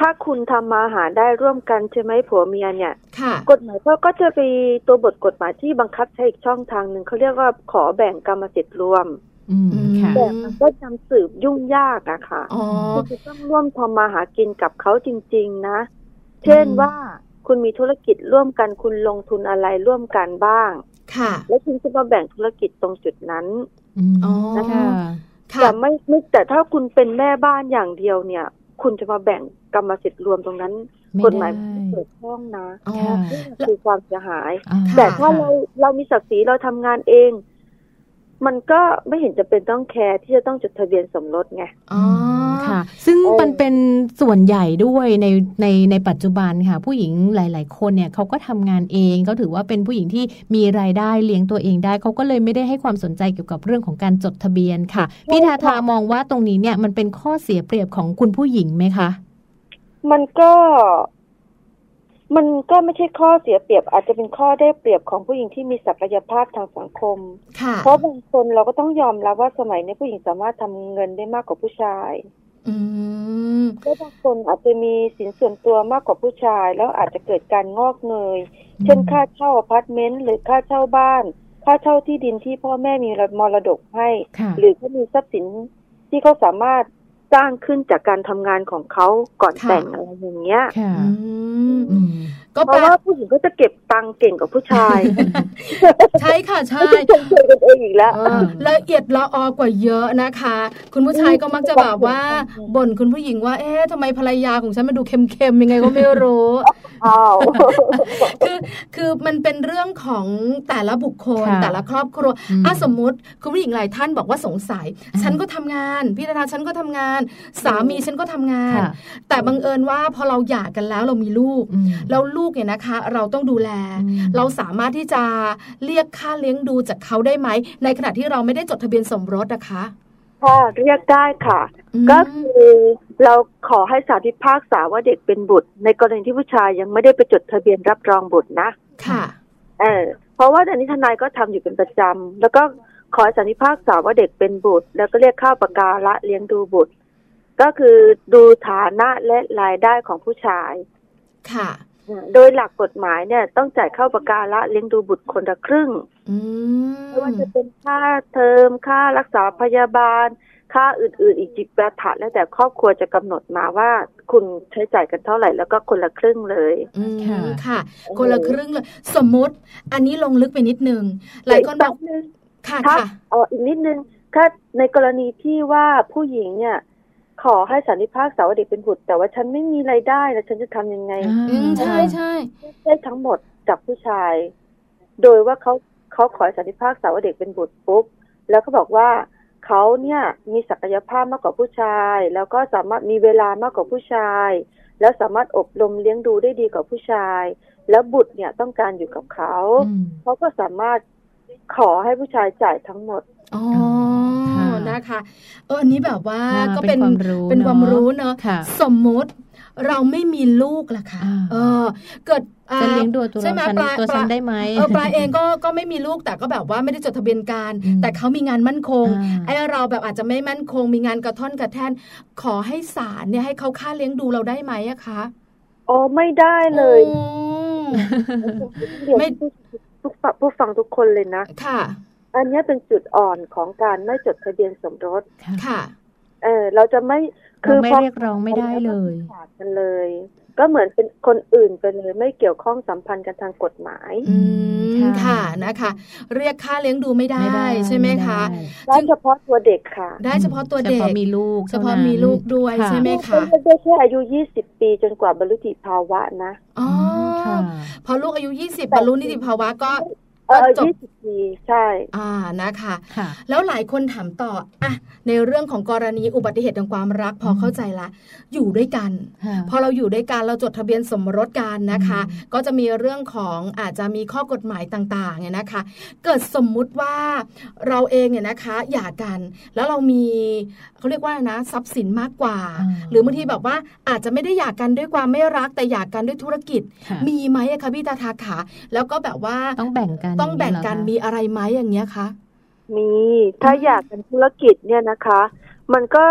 ถ้าคุณทำมาหาได้ร่วมกันใช่ไหมผัวเมียเนี่ยค่ะกฎหมายก็ก็จะมีตัวบทกฎหมายที่บังคับใช้อีกช่องทางหนึ่งเขาเรียกว่าขอแบ่งกรรมสิทธิ์รวมอืมค่ะแต่มันก็จำสืบยุ่งยากอะค่ะอ๋อคุณจะต้องร่วมทำมาหากินกับเขาจริง ๆ นะ เช่นอืมว่าคุณมีธุรกิจร่วมกันคุณลงทุนอะไรร่วมกันบ้าง ค่ะ แล้วคุณจะมาแบ่งธุรกิจตรงจุดนั้นอืมอ๋อค่ะค่ะ แต่ไม่ไม่แต่ถ้าคุณเป็นแม่บ้านอย่างเดียวเนี่ย คุณจะมาแบ่งกรรมสิทธิ์รวมตรงนั้นไม่กฎหมายได้ไม่เปิดช่องนะอ๋อค่ะนี่คือความเสียหายอ่าค่ะแต่ถ้าเราเรามีศักดิ์ศรีเราทำงานเอง มันก็ไม่เห็นจะเป็นต้องแคร์ที่จะต้องจดทะเบียนสมรสไงอ๋อ ค่ะ ซึ่งเออมันเป็นส่วนใหญ่ด้วยในในในปัจจุบันค่ะ ผู้หญิงหลาย ๆ คนเนี่ยเขาก็ทำงานเองเขาถือว่าเป็นผู้หญิงที่มีรายได้เลี้ยงตัวเองได้เขาก็เลยไม่ได้ให้ความสนใจเกี่ยวกับเรื่องของการจดทะเบียนค่ะพี่ทาทามองว่าตรงนี้เนี่ยมันเป็นข้อเสียเปรียบของคุณผู้หญิงไหมคะมันก็มันก็ไม่ใช่ข้อเสียเปรียบ อาจจะเป็นข้อได้เปรียบของผู้หญิงที่มีศักยภาพทางสังคมค่ะเพราะบางคนเราก็ต้องยอมรับว่าสมัยนี้ผู้หญิงสามารถทำเงินได้มากกว่าผู้ชาย อืมและบางคนอาจจะมีสินส่วนตัวมากกว่าผู้ชาย แล้วอาจจะเกิดการงอกเงย เช่นค่าเช่าอพาร์ตเมนต์หรือค่าเช่าบ้าน ค่าเช่าที่ดินที่พ่อแม่มีมรดกให้ค่ะหรือเขามีทรัพย์สินที่เขาสามารถสร้างขึ้นจากการทำงานของเขาก่อนค่ะแต่งอะไรอย่างเงี้ยค่ะอืมอืม ก็เพแปลราะว่าผู้หญิงก็จะเก็บตังค์เก่งกว่าผู้ชาย ใช่ค่ะใช่ไม่ต้องชมเชยกันเองอีกแล้วเออละเอียดละออกว่าเยอะนะคะ คุณผู้ชายก็มักจะแบบว่าบ่นคุณผู้หญิงว่าเอ๊ะทำไมภรรยาของฉันมาดูเค็มๆยังไงก็ไม่รู้อ้าวคือคือมันเป็นเรื่องของแต่ละบุคคลค่ะแต่ละครอบครัวอืมอะสมมุติคุณผู้หญิงหลายท่านบอกว่าสงสัยอืมฉันก็ทำงานพี่ธนาฉันก็ทำงาน สามีฉันก็ทำงานค่ะแต่บังเอิญว่าพอเราหย่ากันแล้วเรามีลูกอืมแล้วลูกเนี่ยนะคะ เราต้องดูแลอืมเราสามารถที่จะเรียกค่าเลี้ยงดูจากเขาได้ไหม ในขณะที่เราไม่ได้จดทะเบียนสมรสนะคะค่ะเรียกได้ค่ะอืมก็คือเราขอให้ศาลพิพากษาว่าเด็กเป็นบุตร ในกรณีที่ผู้ชายยังไม่ได้ไปจดทะเบียนรับรองบุตรนะ ค่ะ เออเพราะว่าอันนี้ทนายก็ทำอยู่เป็นประจำแล้วก็ขอให้ศาลพิพากษาว่าเด็กเป็นบุตร แล้วก็เรียกค่าประการะเลี้ยงดูบุตร ก็คือดูฐานะและรายได้ของผู้ชาย ค่ะ โดยหลักกฎหมายเนี่ย ต้องจ่ายเข้าประการละเลี้ยงดูบุตรคนละครึ่งอืมไม่ว่าจะเป็นค่าเทอมค่ารักษาพยาบาล ค่าอื่น ๆ อีกจิปาถะแล้วแต่ครอบครัวจะกำหนดมาว่าคุณใช้จ่ายกันเท่าไหร่แล้วก็คนละครึ่งเลยอืมค่ะค่ะ คนละครึ่งเลย สมมติ อันนี้ลงลึกไปนิดนึงหลายคนบอกเดี๋วกแป๊นึงค่ะถ้าค่ะเอออีกนิดนึงถ้าในกรณีที่ว่าผู้หญิงเนี่ย ขอให้สันนิพากษาว่าเด็กเป็นบุตร แต่ว่าฉันไม่มีรายได้แล้วฉันจะทำยังไงอืมใช่ใช่ได้ทั้งหมดจากผู้ชาย โดยว่าเขาเขาขอให้สันนิพากษาว่าเด็กเป็นบุตรปุ๊บแล้วก็บอกว่าเขาเนี่ยมีศักยภาพมากกว่าผู้ชาย แล้วก็สามารถมีเวลามากกว่าผู้ชาย แล้วสามารถอบรมเลี้ยงดูได้ดีกว่าผู้ชาย แล้วบุตรเนี่ยต้องการอยู่กับเขาอืมเขาก็สามารถขอให้ผู้ชายจ่ายทั้งหมดอ๋อค่ะ นะคะ เอออันนี้แบบว่าอ่าก็เป็นเป็นความรู้เป็นความเนอะรู้เนอะค่ะสมมติเราไม่มีลูกล่ะค่ะอ่าเออ เกิดอ่าจะเลี้ยงดูตัวใช่ไหมฉันปลาตัวฉันปลาได้ไหมเออปลาเองก็ก็ไม่มีลูกแต่ก็แบบว่าไม่ได้จดทะเบียนการอืมแต่เขามีงานมั่นคงอ่าไอ้เราแบบอาจจะไม่มั่นคง มีงานกระท่อนกระแท่น ขอให้ศาลเนี่ยให้เขาค่าเลี้ยงดูเราได้ไหมอะคะอ๋อไม่ได้เลยอืมเดี๋ยวไม่ผู้ผู้ฟังผู้ฟังทุกคนเลยนะ ค่ะ อันเนี้ยเป็นจุดอ่อนของการไม่จดทะเบียนสมรสค่ะค่ะเออเราจะไม่เราไม่พอเรียกร้องไม่ได้เลยขาดกันเลย ก็เหมือนเป็นคนอื่นไปเลยไม่เกี่ยวข้องสัมพันธ์กันทางกฎหมาย อืมค่ะค่ะนะคะ เรียกค่าเลี้ยงดูไม่ได้ไม่ได้ใช่ไหมคะไม่ได้ได้เฉพาะตัวเด็กค่ะ ได้เฉพาะตัวเฉเด็กพาะมีลูก เฉพาะท่นั้นมีลูกด้วยค่ะใช่ไหมคะไม่ได้แค่อายุ20ปีจนกว่าบรรลุนิติภาวะนะอ๋อค่ะพอลูกอายุ20บรรลุนิติภาวะก็ เออจบ20ปีใช่ อ่านะคะค่ะแล้วหลายคนถามต่ออะในเรื่องของกรณีอุบัติเหตุทางความรักพอเข้าใจละ อยู่ด้วยกันค่ะพอเราอยู่ด้วยกันเราจดทะเบียนสมรสกันนะคะอืมก็จะมีเรื่องของอาจจะมีข้อกฎหมายต่างๆเนี่ยนะคะ เกิดสมมุติว่าเราเองเนี่ยนะคะหย่ากัน แล้วเรามี เขาเรียกว่าอะไรนะทรัพย์สินมากกว่าอ่า หรือบางทีแบบว่าอาจจะไม่ได้หย่ากันด้วยความไม่รักแต่หย่ากันด้วยธุรกิจค่ะมีไหมอะคะพี่ตาทาขาแล้วก็แบบว่าต้องแบ่งกันต้องแบ่งกันอย่ามีเยเหรอคะอะไรไหมอย่างเงี้ยคะมีถ้าอยากเป็นธุรกิจเนี่ยนะคะ มันก็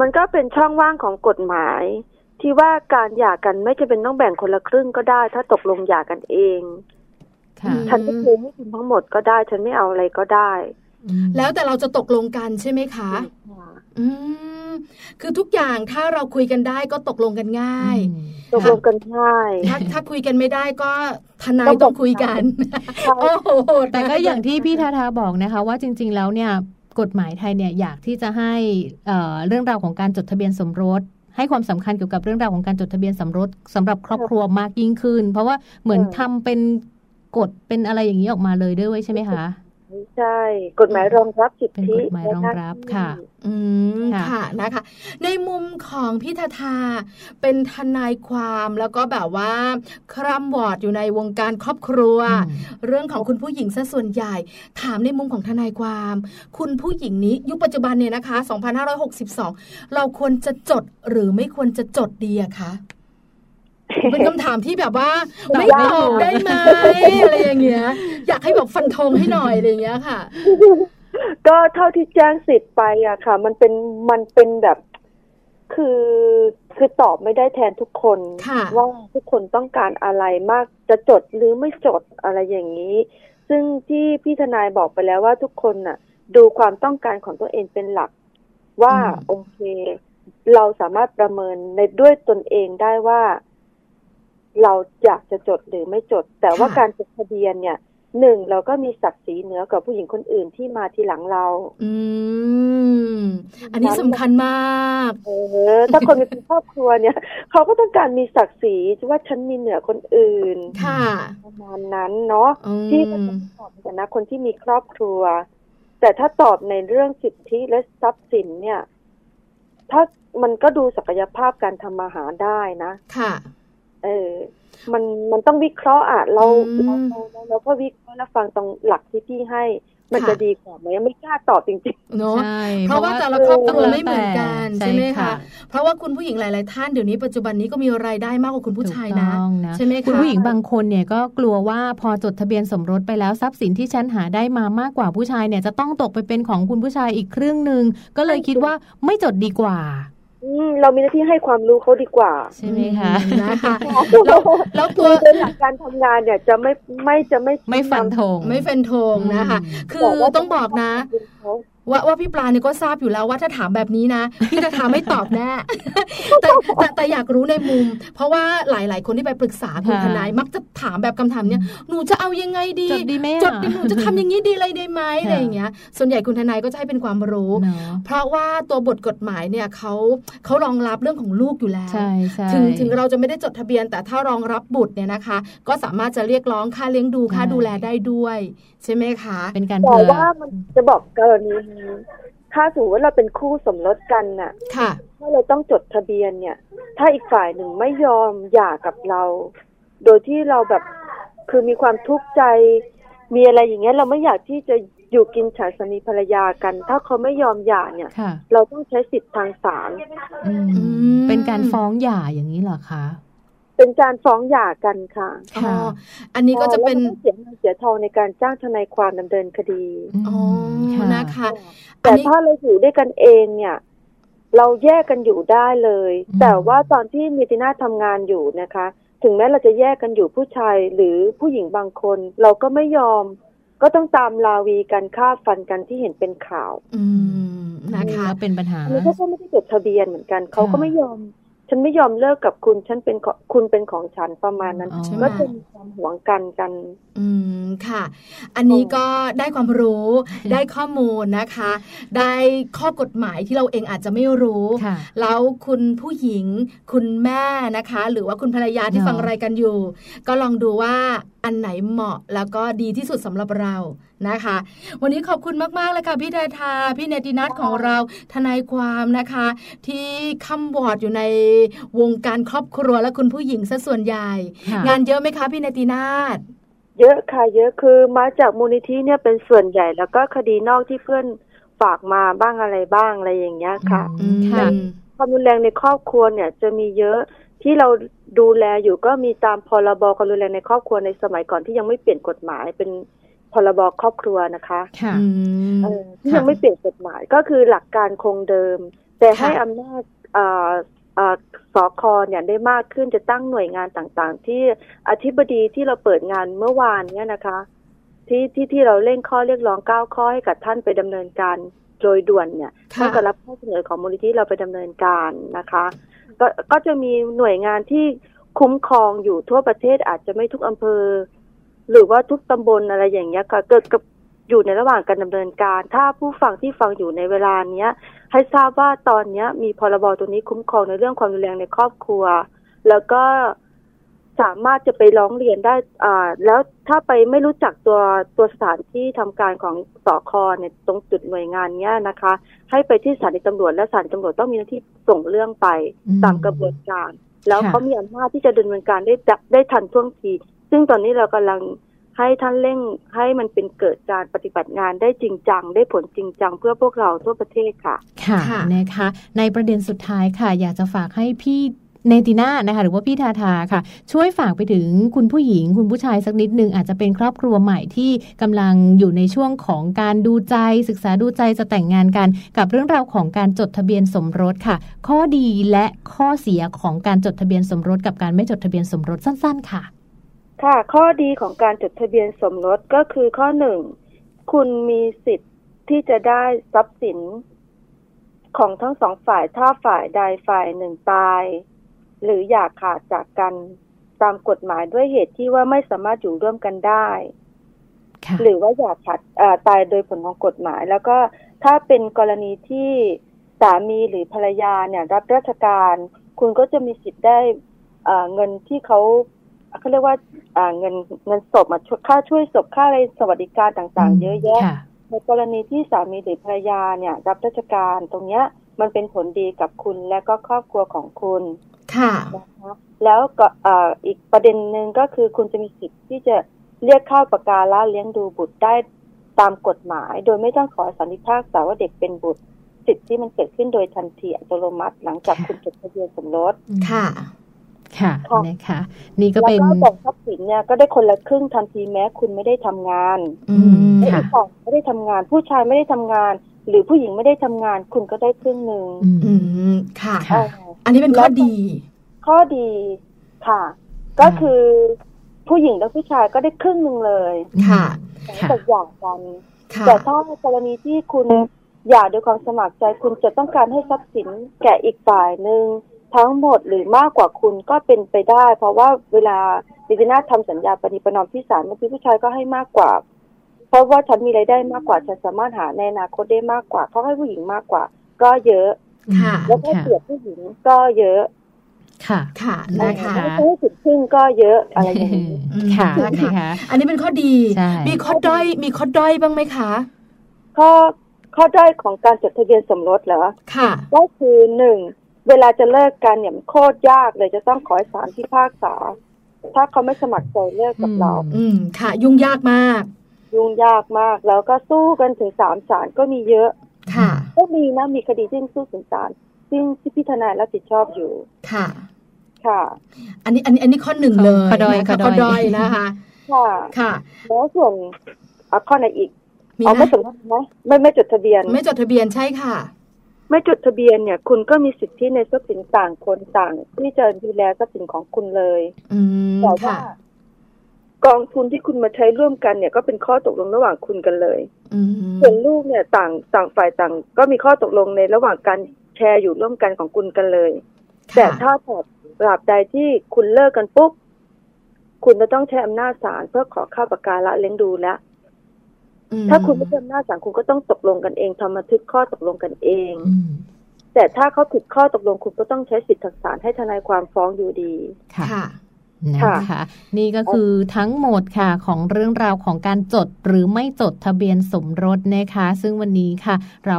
มันก็เป็นช่องว่างของกฎหมาย ที่ว่าการหย่ากันไม่จะเป็นต้องแบ่งคนละครึ่งก็ได้ ถ้าตกลงหย่ากันเองค่ะอืมฉันไม่เคยให้คุณทั้งหมดก็ได้ ฉันไม่เอาอะไรก็ได้อืม แล้วแต่เราจะตกลงกันใช่ไหมคะ อืมคือทุกอย่างถ้าเราคุยกันได้ก็ตกลงกันง่ายอืมตกลงกันง่าย ถ้าถ้าคุยกันไม่ได้ก็ทนายต้องบอกต้องคุยกันใช่โอ้โหแต่ก็อย่างที่พี่ทาทาบอกนะคะ ว่าจริง ๆ แล้วเนี่ยกฎหมายไทยเนี่ยอยากที่จะให้เอ่อเรื่องราวของการจดทะเบียนสมรสให้ความสำคัญเกี่ยวกับเรื่องราวของการจดทะเบียนสมรสสำหรับครอบครัวมากยิ่งขึ้น เพราะว่าเหมือนทำเป็นกฎเป็นอะไรอย่างนี้ออกมาเลยด้วยใช่ไหมคะ ใช่ กฎหมายรองรับสิทเป็นธิกฎหมายรองรับค่ะ อืมค่ะค่ะนะคะ ในมุมของพี่ทาทาเป็นทนายความแล้วก็แบบว่า คร่ำวอดอยู่ในวงการครอบครัวอืมเรื่องของคุณผู้หญิงซะส่วนใหญ่ ถามในมุมของทนายความ คุณผู้หญิงนี้ยุคปัจจุบันเนี่ยนะคะ 2562 เราควรจะจดหรือไม่ควรจะจดดีอะคะ เป็นคำถามที่แบบว่าตอบไม่ไม่ตอบถูกได้ไหมอะไรอย่างเงี้ย อยากให้แบบฟันธงให้หน่อยอะไรอย่างเงี้ยค่ะ ก็เท่าที่แจ้งสิทธิ์ไปอะค่ะ มันเป็นมันเป็นแบบคือคือตอบไม่ได้แทนทุกคนค่ะว่าทุกคนต้องการอะไรมากจะจดหรือไม่จดอะไรอย่างนี้ ซึ่งที่พี่ทนายบอกไปแล้วว่าทุกคนน่ะ ดูความต้องการของตัวเองเป็นหลัก ว่าอืมโอเค เราสามารถประเมินในด้วยตนเองได้ว่า เราอยากจะจดหรือไม่จด แต่ว่าค่ะการจดทะเบียนเนี่ยหนึ่งเราก็มีศักดิ์ศรีเหนือกว่าผู้หญิงคนอื่นที่มาทีหลังเรา อืม อันนี้สำคัญมาก เออ ถ้าคนมีครอบครัวเนี่ย เขาก็ต้องการมีศักดิ์ศรีว่าฉันมีเหนือคนอื่น ค่ะประมาณนั้นเนาะอืมที่ก็จะตอบกันนะคนที่มีครอบครัว แต่ถ้าตอบในเรื่องสิทธิและทรัพย์สินเนี่ย ถ้ามันก็ดูศักยภาพการทำมาหาได้นะ ค่ะ เออ มันมันต้องวิเคราะห์อะเราอืมเราเราเราก็วิเคราะห์แล้วฟังตรงหลักที่พี่ให้มันค่ะจะดีกว่าไหมไม่กล้าตอบจริงเนาะใช่เพราะว่าแต่ละครอบครัวไม่เหมือนกันใช่ใช่ไหมค่ะคะเพราะว่าคุณผู้หญิงหลายๆท่านเดี๋ยวนี้ปัจจุบันนี้ก็มีรายได้มากกว่าคุณผู้ชายนะถูกต้องนะใช่ไหมคะคุณผู้หญิงบางคนเนี่ยก็กลัวว่าพอจดทะเบียนสมรสไปแล้วทรัพย์สินที่ฉันหาได้มามากกว่าผู้ชายเนี่ยจะต้องตกไปเป็นของคุณผู้ชายอีกครึ่งหนึ่งก็เลยคิดว่าไม่จดดีกว่าๆ อืมเรามีหน้าที่ให้ความรู้เขาดีกว่า ใช่ไหมคะอืมนะคะแล้วแล้วตัวโดยหลักการทำงานเนี่ยจะไม่ไม่จะไม่ไม่ฟันธงไม่เฟนโทงนะคะอืมคือต้องบอกนะ ว่าว่าพี่ปลาเนี่ยก็ทราบอยู่แล้วว่าถ้าถามแบบนี้นะพี่จะถามไม่ตอบแน่แต่แต่แต่อยากรู้ในมุม เพราะว่าหลาย ๆ คนที่ไปปรึกษาคุณค่ะทนายมักจะถามแบบคำถามเนี้ยหนูจะเอายังไงดีจดดีไหมอะจดดิหนูจะทำอย่างนี้ดีเลยได้ไหมค่ะอะไรอย่างเงี้ย ส่วนใหญ่คุณทนายก็จะให้เป็นความรู้เนาะเพราะว่าตัวบทกฎหมายเนี่ยเขาเขารองรับเรื่องของลูกอยู่แล้วใช่ใช่ถึงถึงเราจะไม่ได้จดทะเบียน แต่ถ้ารองรับบุตรเนี่ยนะคะ ก็สามารถจะเรียกร้องค่าเลี้ยงดูค่าใช่ดูแลได้ด้วย ใช่ไหมคะ เป็นการแต่เผื่อว่ามันจะบอกกรณีนี้ถ้าสมมติว่าเราเป็นคู่สมรสกันน่ะ ค่ะ ถ้าเราต้องจดทะเบียนเนี่ย ถ้าอีกฝ่ายหนึ่งไม่ยอมหย่ากับเรา โดยที่เราแบบคือมีความทุกข์ใจ มีอะไรอย่างเงี้ย เราไม่อยากที่จะอยู่กินฉันสามีภรรยากัน ถ้าเขาไม่ยอมหย่าเนี่ย ค่ะ เราต้องใช้สิทธิ์ทางศาล อืมอืมเป็นการฟ้องหย่าอย่างนี้เหรอคะ เป็นการฟ้องหย่ากันค่ะอ๋อค่ะอันนี้ก็จะเป็นแล้วมัต้องเสียเงินเสียทองในการจ้างทนายความดำเนินคดีอ๋อค่ะนะคะ แต่อันนี้ถ้าเราอยู่ด้วยกันเองเนี่ย เราแยกกันอยู่ได้เลยอืมแต่ว่าตอนที่มีติน่าทำงานอยู่นะคะ ถึงแม้เราจะแยกกันอยู่ผู้ชายหรือผู้หญิงบางคน เราก็ไม่ยอม ก็ต้องตามลาวีกันฆ่าฟันกันที่เห็นเป็นข่าว อืมนะคะแล้วเป็นปัญหาอันนี้เขาก็ไม่ได้จดทะเบียนเหมือนกันเขาก็ค่ะไม่ยอม ฉันไม่ยอมเลิกกับคุณ ฉันเป็นของคุณเป็นของฉันประมาณนั้นอ๋อก็จะมีความหวงกันกัน อืมค่ะ อันนี้ก็ได้ความรู้ได้ข้อมูลนะคะ ได้ข้อกฎหมายที่เราเองอาจจะไม่รู้ค่ะแล้วคุณผู้หญิง คุณแม่นะคะ หรือว่าคุณภรรยาที่เนาะฟังรายการอยู่ ก็ลองดูว่าอันไหนเหมาะแล้วก็ดีที่สุดสำหรับเรานะคะ วันนี้ขอบคุณมากๆเลยค่ะพี่ดาทาพี่เนตินัทของเราทนายความนะคะ ที่คำวอร์ดอยู่ในวงการครอบครัวและคุณผู้หญิงซะส่วนใหญ่ค่ะงานเยอะไหมคะพี่เนตินาทเยอะค่ะเยอะคือมาจากมูลนิธิเนี่ยเป็นส่วนใหญ่แล้วก็คดีนอกที่เพื่อนฝากมาบ้างอะไรบ้างอะไรอย่างเงี้ยค่ะอืมค่ะความรุนแรงในครอบครัวเนี่ยจะมีเยอะที่เราดูแลอยู่ก็มีตามพรบความรุนแรงในครอบครัวในสมัยก่อนที่ยังไม่เปลี่ยนกฎหมายเป็น พรบครอบครัวนะคะค่ะอืมเออที่ยังไม่เปลี่ยนกฎหมายก็คือหลักการคงเดิม แต่ให้ค่ะอำนาจเอ่อเอ่อสคเนี่ยได้มากขึ้นจะตั้งหน่วยงานต่างๆ ที่อธิบดีที่เราเปิดงานเมื่อวานเนี่ยนะคะ ที่ที่ที่เราเร่งข้อเรียกร้องเก้าข้อให้กับท่านไปดำเนินการโดยด่วนเนี่ยค่ะท่านก็รับข้อเสนอของมูลนิธิเราไปดำเนินการนะคะก็ก็จะมีหน่วยงานที่คุ้มครองอยู่ทั่วประเทศอาจจะไม่ทุกอำเภอ หรือว่าทุกตำบลอะไรอย่างเงี้ยค่ะเกิดกับอยู่ในระหว่างการดำเนินการ ถ้าผู้ฟังที่ฟังอยู่ในเวลาเนี้ย ให้ทราบว่าตอนเนี้ย มีพรบตัวนี้คุ้มครองในเรื่องความรุนแรงในครอบครัว แล้วก็สามารถจะไปร้องเรียนได้อ่าแล้วถ้าไปไม่รู้จักตัวตัวสถานที่ทำการของสอคอเนี่ยตรงจุดหน่วยงานเนี้ยนะคะ ให้ไปที่สถานีตำรวจและสถานีตำรวจต้องมีหน้าที่ส่งเรื่องไปตามกระบวนการ แล้วเขามีอำนาจที่จะดำเนินการได้จะได้ทันท่วงที ซึ่งตอนนี้เรากำลังให้ท่านเร่งให้มันเป็นเกิดการปฏิบัติงานได้จริงจัง ได้ผลจริงจังเพื่อพวกเราทั่วประเทศค่ะค่ะ ค่ะนะคะ ในประเด็นสุดท้ายค่ะ อยากจะฝากให้พี่เนติน่านะคะ หรือว่าพี่ทาทาค่ะ ช่วยฝากไปถึงคุณผู้หญิง คุณผู้ชายสักนิดนึง อาจจะเป็นครอบครัวใหม่ที่กำลังอยู่ในช่วงของการดูใจ ศึกษาดูใจจะแต่งงานกัน กับเรื่องราวของการจดทะเบียนสมรสค่ะ ข้อดีและข้อเสียของการจดทะเบียนสมรสกับการไม่จดทะเบียนสมรสสั้น ๆ ค่ะ ค่ะ ข้อดีของการจดทะเบียนสมรสก็คือข้อหนึ่งคุณมีสิทธิ์ที่จะได้ทรัพย์สิน ของทั้งสองฝ่ายถ้าฝ่ายใดฝ่ายหนึ่งตาย หรืออยากขาดจากกันตามกฎหมายด้วยเหตุที่ว่าไม่สามารถอยู่ร่วมกันได้ค่ะหรือว่าอยากขาดเอ่อตายโดยผลของกฎหมาย แล้วก็ถ้าเป็นกรณีที่สามีหรือภรรยาเนี่ย รับราชการ คุณก็จะมีสิทธิ์ได้เอ่อเงินที่เขา เขาเรียกว่าอ่าเงินเงินศพมาค่าช่วยศพค่าอะไรสวัสดิการต่างๆ เยอะแยะค่ะในกรณีที่สามีหรือภรรยาเนี่ยรับราชการตรงเนี้ยมันเป็นผลดีกับคุณและก็ครอบครัวของคุณ ค่ะนะคะแล้วก็เอ่ออีกประเด็นหนึ่งก็คือคุณจะมีสิทธิ์ที่จะเรียกเข้าประการะเลี้ยงดูบุตรได้ตามกฎหมาย โดยไม่ต้องขอสันนิพากษาว่าเด็กเป็นบุตรสิทธิ์ที่มันเกิดขึ้นโดยทันทีอัตโนมัติ หลังจากค่ะคุณจดทะเบียนสมรสค่ะ ค่ะค่ะนะคะนี่ก็แล้วเป็นก็แบ่งทรัพย์สินเนี่ยก็ได้คนละครึ่งทันทีแม้คุณไม่ได้ทำงานอือืมมไม่ค่ะได้ฝั่งไม่ได้ทำงาน ผู้ชายไม่ได้ทำงาน หรือผู้หญิงไม่ได้ทำงาน คุณก็ได้ครึ่งหนึ่งอืมอืมค่ะค่ะเอออันนี้เป็นข้อดี ข้อดีค่ะ ก็คือผู้หญิงและผู้ชายก็ได้ครึ่งหนึ่งเลยค่ะหลังค่ะจากหย่ากันค่ะแต่ถ้ากรณีที่คุณหย่าโดยความสมัครใจคุณจะต้องการให้ทรัพย์สินแก่อีกฝ่ายหนึ่ง ทั้งหมดหรือมากกว่าคุณก็เป็นไปได้ เพราะว่าเวลาดิจินาทำสัญญาปณิประนอมที่ศาลบางทีผู้ชายก็ให้มากกว่า เพราะว่าฉันมีรายได้มากกว่าฉันสามารถหาในอนาคตได้มากกว่าเขาให้ผู้หญิงมากกว่า ก็เยอะค่ะแล้วก็เสียผู้หญิงก็เยอะค่ะ ค่ะ นะคะไม่ใช่ถึงครึ่งก็เยอะอะไรอย่างนี้อืมค่ะค่ะนะคะอันนี้เป็นข้อดีใช่มีข้อด้อย มีข้อด้อยบ้างไหมคะ ข้อ ข้อด้อยของการจดทะเบียนสมรสเหรอ ค่ะ ก็คือหนึ่ง เวลาจะเลิกกันเนี่ยมันโคตรยากเลยจะต้องขอให้ศาลพิพากษา ถ้าเขาไม่สมัครใจเลิกกับเรา อืมค่ะ ยุ่งยากมาก ยุ่งยากมาก แล้วก็สู้กันถึงสามศาลก็มีเยอะ ค่ะ ก็มีนะมีคดีที่สู้ถึงศาลซึ่งที่พิจารณารับผิดชอบอยู่ ค่ะ ค่ะ อันนี้อันนี้อันนี้ข้อหนึ่งเลยข้อด้อยนะคะข้ข้ออด้ด้ออยยนะคะ ค่ะ ค่ะ แล้วส่วนเอาข้อไหนอีกมีเอาไหมไม่สมรสไหมไม่ไม่จดทะเบียน ไม่จดทะเบียนใช่ค่ะ ไม่จดทะเบียนเนี่ย คุณก็มีสิทธิในทรัพย์สินต่างคนต่าง ที่จะดูแลทรัพย์สินของคุณเลยอืมแต่ว่าค่ะกองทุนที่คุณมาใช้ร่วมกันเนี่ย ก็เป็นข้อตกลงระหว่างคุณกันเลยอืมส่วนลูกเนี่ยต่างต่างฝ่ายต่าง ก็มีข้อตกลงในระหว่างการแชร์อยู่ร่วมกันของคุณกันเลย แต่ค่ะถ้าถอดตราบใดที่คุณเลิกกันปุ๊บคุณจะต้องใช้อำนาจศาลเพื่อขอค่าประกันละเลี้ยงดูแล้วอืม ถ้าคุณไม่ใช้อำนาจศาลคุณก็ต้องตกลงกันเองทำบันทึกข้อตกลงกันเองอืมแต่ถ้าเขาผิดข้อตกลงคุณก็ต้องใช้สิทธิทางศาลให้ทนายความฟ้องอยู่ดี ค่ะค่ะ นะคะนี่ก็คือทั้งหมดค่ะของเรื่องราวของการจดหรือไม่จดทะเบียนสมรสนะคะ ซึ่งวันนี้ค่ะ เรา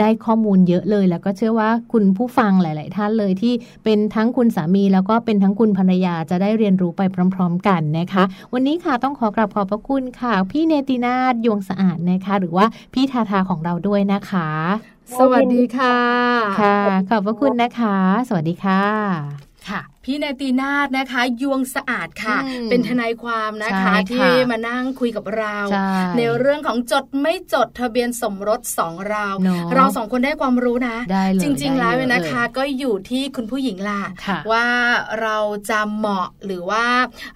ได้ข้อมูลเยอะเลย แล้วก็เชื่อว่าคุณผู้ฟังหลาย ๆ ท่านเลยที่เป็นทั้งคุณสามี แล้วก็เป็นทั้งคุณภรรยาจะได้เรียนรู้ไปพร้อม ๆ กันนะคะ วันนี้ค่ะต้องขอกราบขอบพระคุณค่ะ พี่เนตินาถยวงสะอาดนะคะ หรือว่าพี่ทาทาของเราด้วยนะคะ สวัสดีค่ะค่ะ ขอบพระคุณนะคะ สวัสดีค่ะค่ะ พี่เนตีนาฏนะคะ ยวงสะอาดค่ะอืมเป็นทนายความนะใช่คะค่ะที่มานั่งคุยกับเราใช่เรื่องของจดไม่จดทะเบียนสมรสสองเราเนอะเราสองคนได้ความรู้นะได้เลยจริง ๆ แล้วได้เลยนะคะ ก็อยู่ที่คุณผู้หญิงล่ะค่ะว่าเราจะเหมาะหรือว่า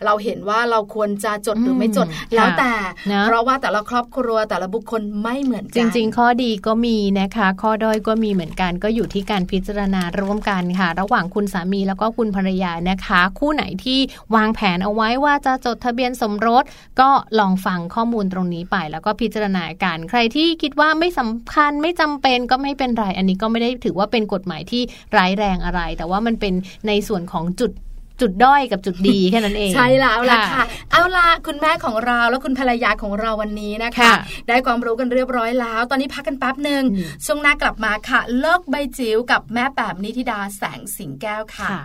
เราเห็นว่าเราควรจะจดหรือไม่จดอืมแล้วค่ะแต่นะเพราะว่าแต่ละครอบครัวแต่ละบุคคลไม่เหมือนจกันริง ๆ ข้อดีก็มีนะคะ ข้อด้อยก็มีเหมือนกันก็อยู่ที่การพิจารณาร่วมกันค่ะ ระหว่างคุณสามีแล้วก็คุณภรรยานะคะ คู่ไหนที่วางแผนเอาไว้ว่าจะจดทะเบียนสมรส ก็ลองฟังข้อมูลตรงนี้ไป แล้วก็พิจารณากันใครที่คิดว่าไม่สำคัญไม่จำเป็นก็ไม่เป็นไรอันนี้ก็ไม่ได้ถือว่าเป็นกฎหมายที่ร้ายแรงอะไร แต่ว่ามันเป็นในส่วนของจุดจุดด้อยกับจุดดีแค่นั้นเอง ใช่แล้วล่ะค่ะ เอาล่ะคุณแม่ของเราและคุณภรรยาของเราวันนี้นะคะค่ะได้ความรู้กันเรียบร้อยแล้ว ตอนนี้พักกันแป๊บหนึ่งอืมช่วงหน้ากลับมาค่ะ เลิกใบจิ๋วกับแม่แปมนิธิดาแสงสิงแก้วค่ะค่ะ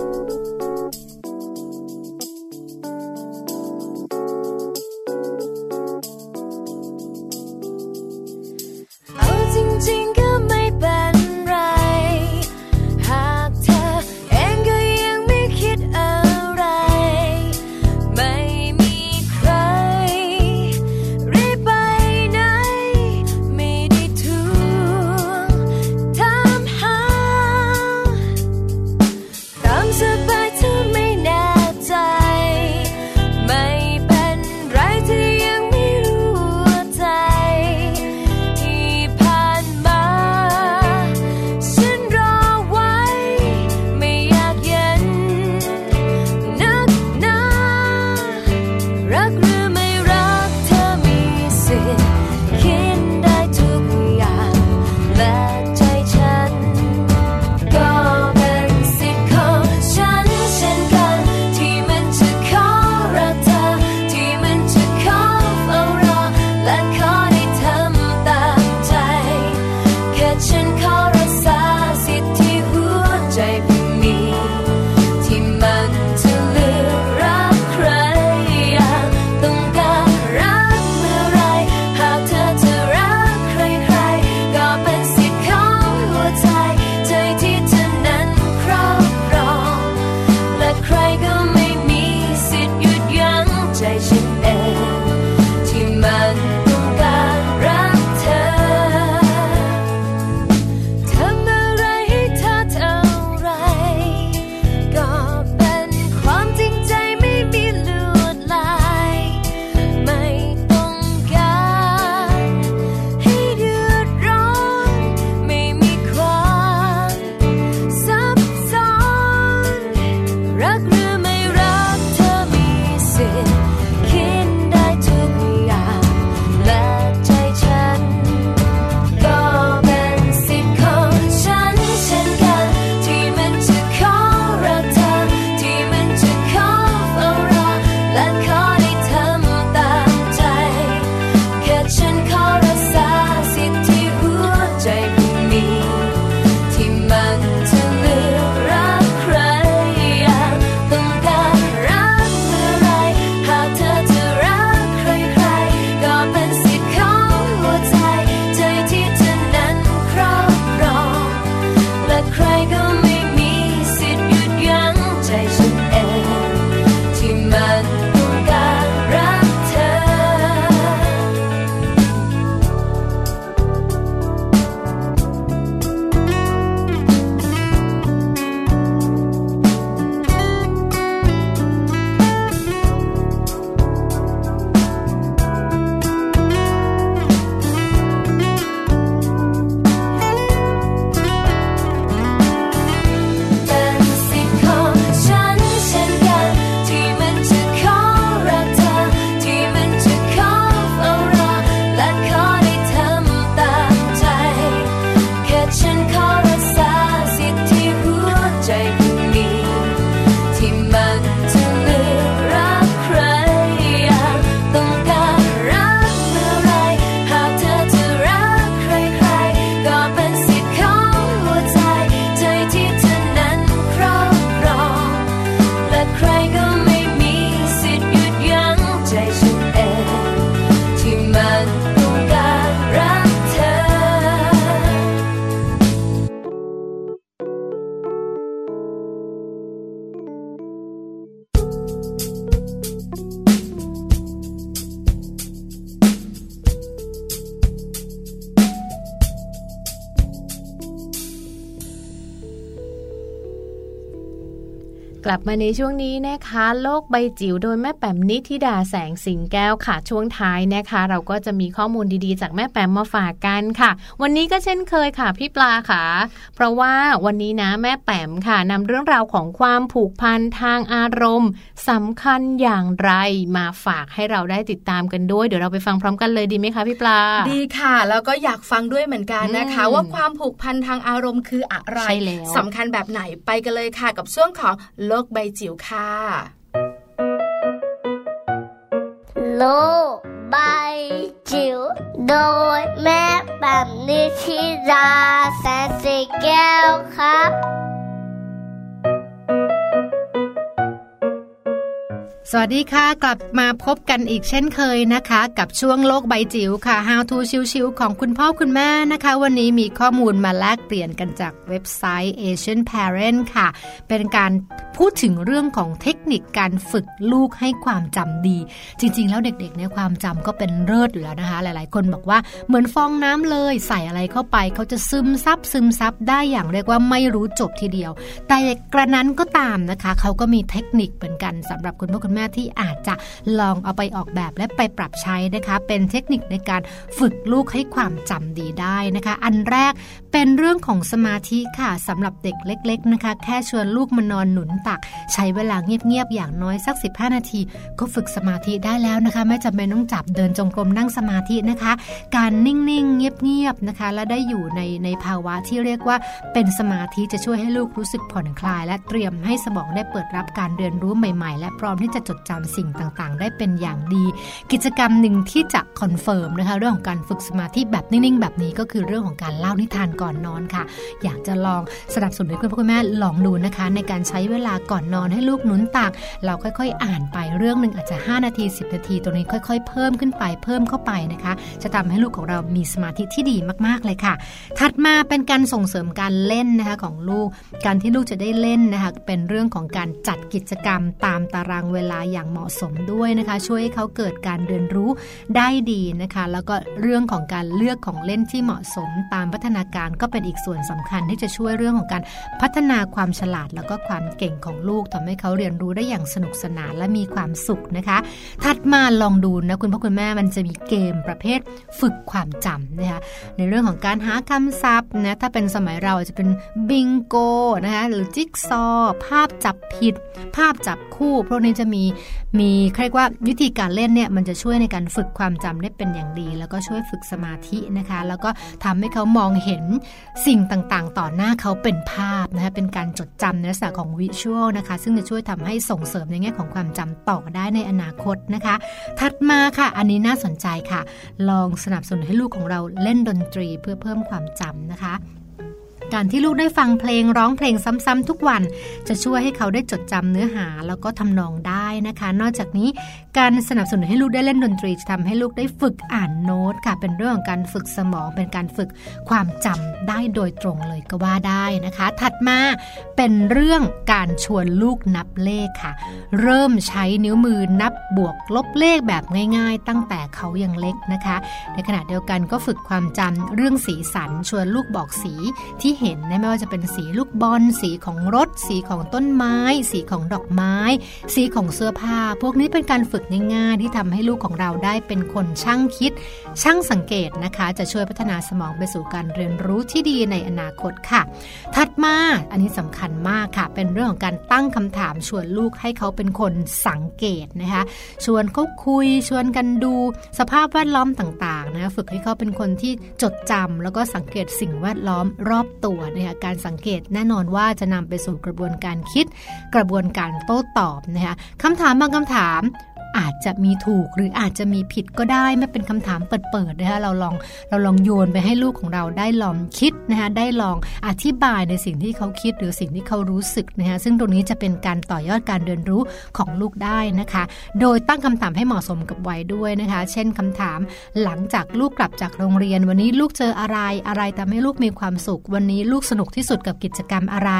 ลับมาในช่วงนี้นะคะ โลกใบจิ๋วโดยแม่แป๋มนิธิดาแสงสิงแก้วค่ะ ช่วงท้ายนะคะ เราก็จะมีข้อมูลดีๆ จากแม่แป๋มมาฝากกันค่ะ วันนี้ก็เช่นเคยค่ะพี่ปลาค่ะ เพราะว่าวันนี้นะแม่แป๋มค่ะนำเรื่องราวของความผูกพันทางอารมณ์สำคัญอย่างไรมาฝากให้เราได้ติดตามกันด้วย เดี๋ยวเราไปฟังพร้อมกันเลยดีไหมคะพี่ปลา ดีค่ะ แล้วก็อยากฟังด้วยเหมือนกันนะคะอืมว่าความผูกพันทางอารมณ์คืออะไรใช่แล้วสำคัญแบบไหนไปกันเลยค่ะ กับช่วงของโลกกใบจิ๋วค่ะ โลกใบจิ๋วโดยแม่แบบนิชิราแสนสีแก้วครับ สวัสดีค่ะ กลับมาพบกันอีกเช่นเคยนะคะ กับช่วงโลกใบจิ๋วค่ะ How to ชิวๆของคุณพ่อคุณแม่นะคะ วันนี้มีข้อมูลมาแลกเปลี่ยนกันจากเว็บไซต์ Asian Parent ค่ะ เป็นการพูดถึงเรื่องของเทคนิคการฝึกลูกให้ความจำดี จริง ๆ แล้วเด็กๆเนี่ยความจำก็เป็นเลิศอยู่แล้วนะคะ หลายๆ คนบอกว่าเหมือนฟองน้ำเลยใส่อะไรเข้าไป เขาจะซึมซับซึมซับได้อย่างเรียกว่าไม่รู้จบทีเดียว แต่กระนั้นก็ตามนะคะ เขาก็มีเทคนิคเหมือนกันสำหรับคุณพ่อคุณแม่ที่อาจจะลองเอาไปออกแบบและไปปรับใช้นะคะ เป็นเทคนิคในการฝึกลูกให้ความจำดีได้นะคะ อันแรกเป็นเรื่องของสมาธิค่ะสำหรับเด็กเล็ก ๆนะคะ แค่ชวนลูกมานอนหนุนตัก ใช้เวลาเงียบๆอย่างน้อยสัก 15 นาที ก็ฝึกสมาธิได้แล้วนะคะ ไม่จำเป็นต้องจับเดินจงกรมนั่งสมาธินะคะ การนิ่งๆ เงียบๆนะคะ และได้อยู่ในในภาวะที่เรียกว่าเป็นสมาธิจะช่วยให้ลูกรู้สึกผ่อนคลาย และเตรียมให้สมองได้เปิดรับการเรียนรู้ใหม่ ๆ และพร้อมที่จะจดจำสิ่งต่างๆ ได้เป็นอย่างดี กิจกรรมหนึ่งที่จะ confirm นะคะเรื่องของการฝึกสมาธิแบบนิ่งๆ แบบนี้ก็คือเรื่องของการเล่านิทานก่อนนอนค่ะ อยากจะลองสนับสนุนให้คุณพ่อคุณแม่ลองดูนะคะ ในการใช้เวลาก่อนนอนให้ลูกหนุนตัก เราค่อยๆ อ่านไปเรื่องหนึ่งอาจจะ 5 นาที 10 นาทีตัวนี้ค่อย ๆ เพิ่มขึ้นไปเพิ่มเข้าไปนะคะ จะทำให้ลูกของเรามีสมาธิที่ดีมากๆเลยค่ะ ถัดมาเป็นการส่งเสริมการเล่นนะคะของลูก การที่ลูกจะได้เล่นนะคะเป็นเรื่องของการจัดกิจกรรมตามตารางเวลาอย่างเหมาะสมด้วยนะคะ ช่วยให้เขาเกิดการเรียนรู้ได้ดีนะคะ แล้วก็เรื่องของการเลือกของเล่นที่เหมาะสมตามพัฒนาการก็เป็นอีกส่วนสำคัญที่จะช่วยเรื่องของการพัฒนาความฉลาดแล้วก็ความเก่งของลูกทำให้เขาเรียนรู้ได้อย่างสนุกสนานและมีความสุขนะคะ ถัดมาลองดูนะคุณพ่อคุณแม่มันจะมีเกมประเภทฝึกความจำนะคะในเรื่องของการหาคำศัพท์นะถ้าเป็นสมัยเราจะเป็นบิงโกนะคะหรือจิ๊กซอว์ภาพจับผิด ภาพจับคู่พวกนี้จะมีมีเรียกว่าวิธีการเล่นเนี่ยมันจะช่วยในการฝึกความจำได้เป็นอย่างดี แล้วก็ช่วยฝึกสมาธินะคะ แล้วก็ทำให้เขามองเห็นสิ่งต่างๆ ต่อหน้าเขาเป็นภาพนะคะเป็นการจดจำในลักษณะของวิชวลนะคะ ซึ่งจะช่วยทำให้ส่งเสริมในแง่ของความจำต่อได้ในอนาคตนะคะ ถัดมาค่ะ อันนี้น่าสนใจค่ะ ลองสนับสนุนให้ลูกของเราเล่นดนตรีเพื่อเพิ่มความจำนะคะ การที่ลูกได้ฟังเพลงร้องเพลงซ้ำๆทุกวัน จะช่วยให้เขาได้จดจำเนื้อหาแล้วก็ทำนองได้นะคะ นอกจากนี้การสนับสนุนให้ลูกได้เล่นดนตรีจะทำให้ลูกได้ฝึกอ่านโน้ตค่ะ เป็นเรื่องของการฝึกสมอง เป็นการฝึกความจำได้โดยตรงเลยก็ว่าได้นะคะ ถัดมาเป็นเรื่องการชวนลูกนับเลขค่ะ เริ่มใช้นิ้วมือนับบวกลบเลขแบบง่าย ๆ ตั้งแต่เขายังเล็กนะคะ ในขณะเดียวกันก็ฝึกความจำเรื่องสีสันชวนลูกบอกสีที่เห็นนะไม่ว่าจะเป็นสีลูกบอล สีของรถ สีของต้นไม้ สีของดอกไม้ สีของเสื้อผ้า พวกนี้เป็นการฝึกง่ายๆ ที่ทำให้ลูกของเราได้เป็นคนช่างคิด ช่างสังเกตนะคะ จะช่วยพัฒนาสมองไปสู่การเรียนรู้ที่ดีในอนาคตค่ะ ถัดมาอันนี้สำคัญมากค่ะ เป็นเรื่องของการตั้งคำถามชวนลูกให้เขาเป็นคนสังเกตนะคะชวนเขาคุยชวนกันดูสภาพแวดล้อมต่างๆนะฝึกให้เขาเป็นคนที่จดจำแล้วก็สังเกตสิ่งแวดล้อมรอบตัวนะคะการสังเกตแน่นอนว่าจะนำไปสู่กระบวนการคิด กระบวนการโต้ตอบนะคะคำถามบางคำถาม อาจจะมีถูกหรืออาจจะมีผิดก็ได้ไม่เป็นคำถามเปิดๆนะคะเราลองเราลองโยนไปให้ลูกของเราได้ลองคิดนะคะได้ลองอธิบายในสิ่งที่เขาคิดหรือสิ่งที่เขารู้สึกนะคะซึ่งตรงนี้จะเป็นการต่อยอดการเรียนรู้ของลูกได้นะคะ โดยตั้งคำถามให้เหมาะสมกับวัยด้วยนะคะ เช่นคำถามหลังจากลูกกลับจากโรงเรียน วันนี้ลูกเจออะไรอะไรทำให้ลูกมีความสุข วันนี้ลูกสนุกที่สุดกับกิจกรรมอะไร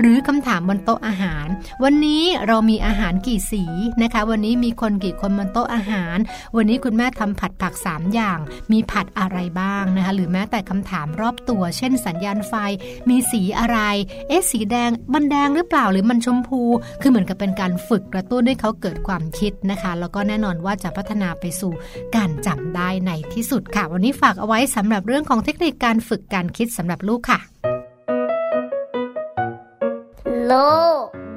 หรือคำถามบนโต๊ะอาหาร วันนี้เรามีอาหารกี่สีนะคะ วันนี้มีคนกี่คนบนโต๊ะอาหาร วันนี้คุณแม่ทำผัดผัก 3 อย่าง มีผัดอะไรบ้างนะคะหรือแม้แต่คำถามรอบตัว เช่น สัญญาณไฟ มีสีอะไร เอ๊ะสีแดงมันแดงหรือเปล่าหรือมันชมพู คือเหมือนกับเป็นการฝึกกระตุ้นให้เขาเกิดความคิดนะคะ แล้วก็แน่นอนว่าจะพัฒนาไปสู่การจำได้ในที่สุดค่ะ วันนี้ฝากเอาไว้สำหรับเรื่องของเทคนิคการฝึกการคิดสำหรับลูกค่ะ โลก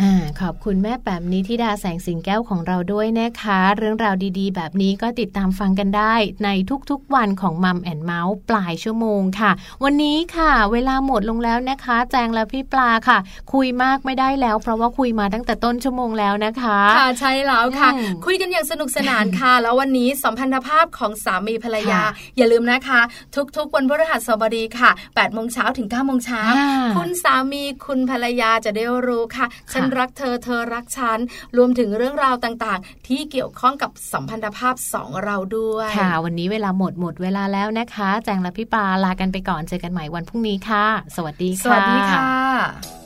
อ่าขอบคุณแม่แปมนิธิดาแสงสิงแก้วของเราด้วยนะคะ เรื่องราวดีๆ แบบนี้ก็ติดตามฟังกันได้ ในทุกๆวันของมัมแอนเมาส์ปลายชั่วโมงค่ะ วันนี้ค่ะ เวลาหมดลงแล้วนะคะ แจงและพี่ปลาค่ะ คุยมากไม่ได้แล้ว เพราะว่าคุยมาตั้งแต่ต้นชั่วโมงแล้วนะคะค่ะใช่แล้วค่ะอืมคุยกันอย่างสนุกสนานค่ะ แล้ววันนี้สัมพันธภาพของสามีภรรยาค่ะอย่าลืมนะคะ ทุกๆ วันพฤหัสบดีค่ะ8โมงเช้าถึง9โมงเช้าอ่าคุณสามีคุณภรรยาจะได้รู้ค่ะฉันรักเธอเธอรักฉันรวมถึงเรื่องราวต่างๆ ที่เกี่ยวข้องกับสัมพันธภาพสองเราด้วยค่ะ วันนี้เวลาหมดหมดเวลาแล้วนะคะ แจงและพี่ปลาลากันไปก่อนเจอกันใหม่วันพรุ่งนี้ค่ะ สวัสดีสค่ะวัสดีค่ะ